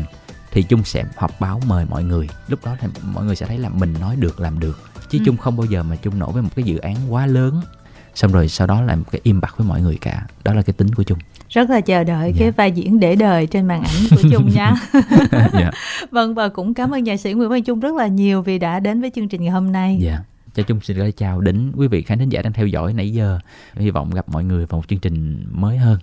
thì chung sẽ họp báo mời mọi người. Lúc đó thì mọi người sẽ thấy là mình nói được làm được. Chứ Ừ. chung không bao giờ mà chung nổi với một cái dự án quá lớn xong rồi sau đó làm một cái im bặt với mọi người cả đó là cái tính của chung rất là chờ đợi Dạ. cái vai diễn để đời trên màn ảnh của Trung nha. dạ vâng và cũng cảm ơn nhạc sĩ Nguyễn Văn Trung rất là nhiều vì đã đến với chương trình ngày hôm nay. dạ cho chung xin gửi chào đến quý vị khán thính giả đang theo dõi nãy giờ hy vọng gặp mọi người vào một chương trình mới hơn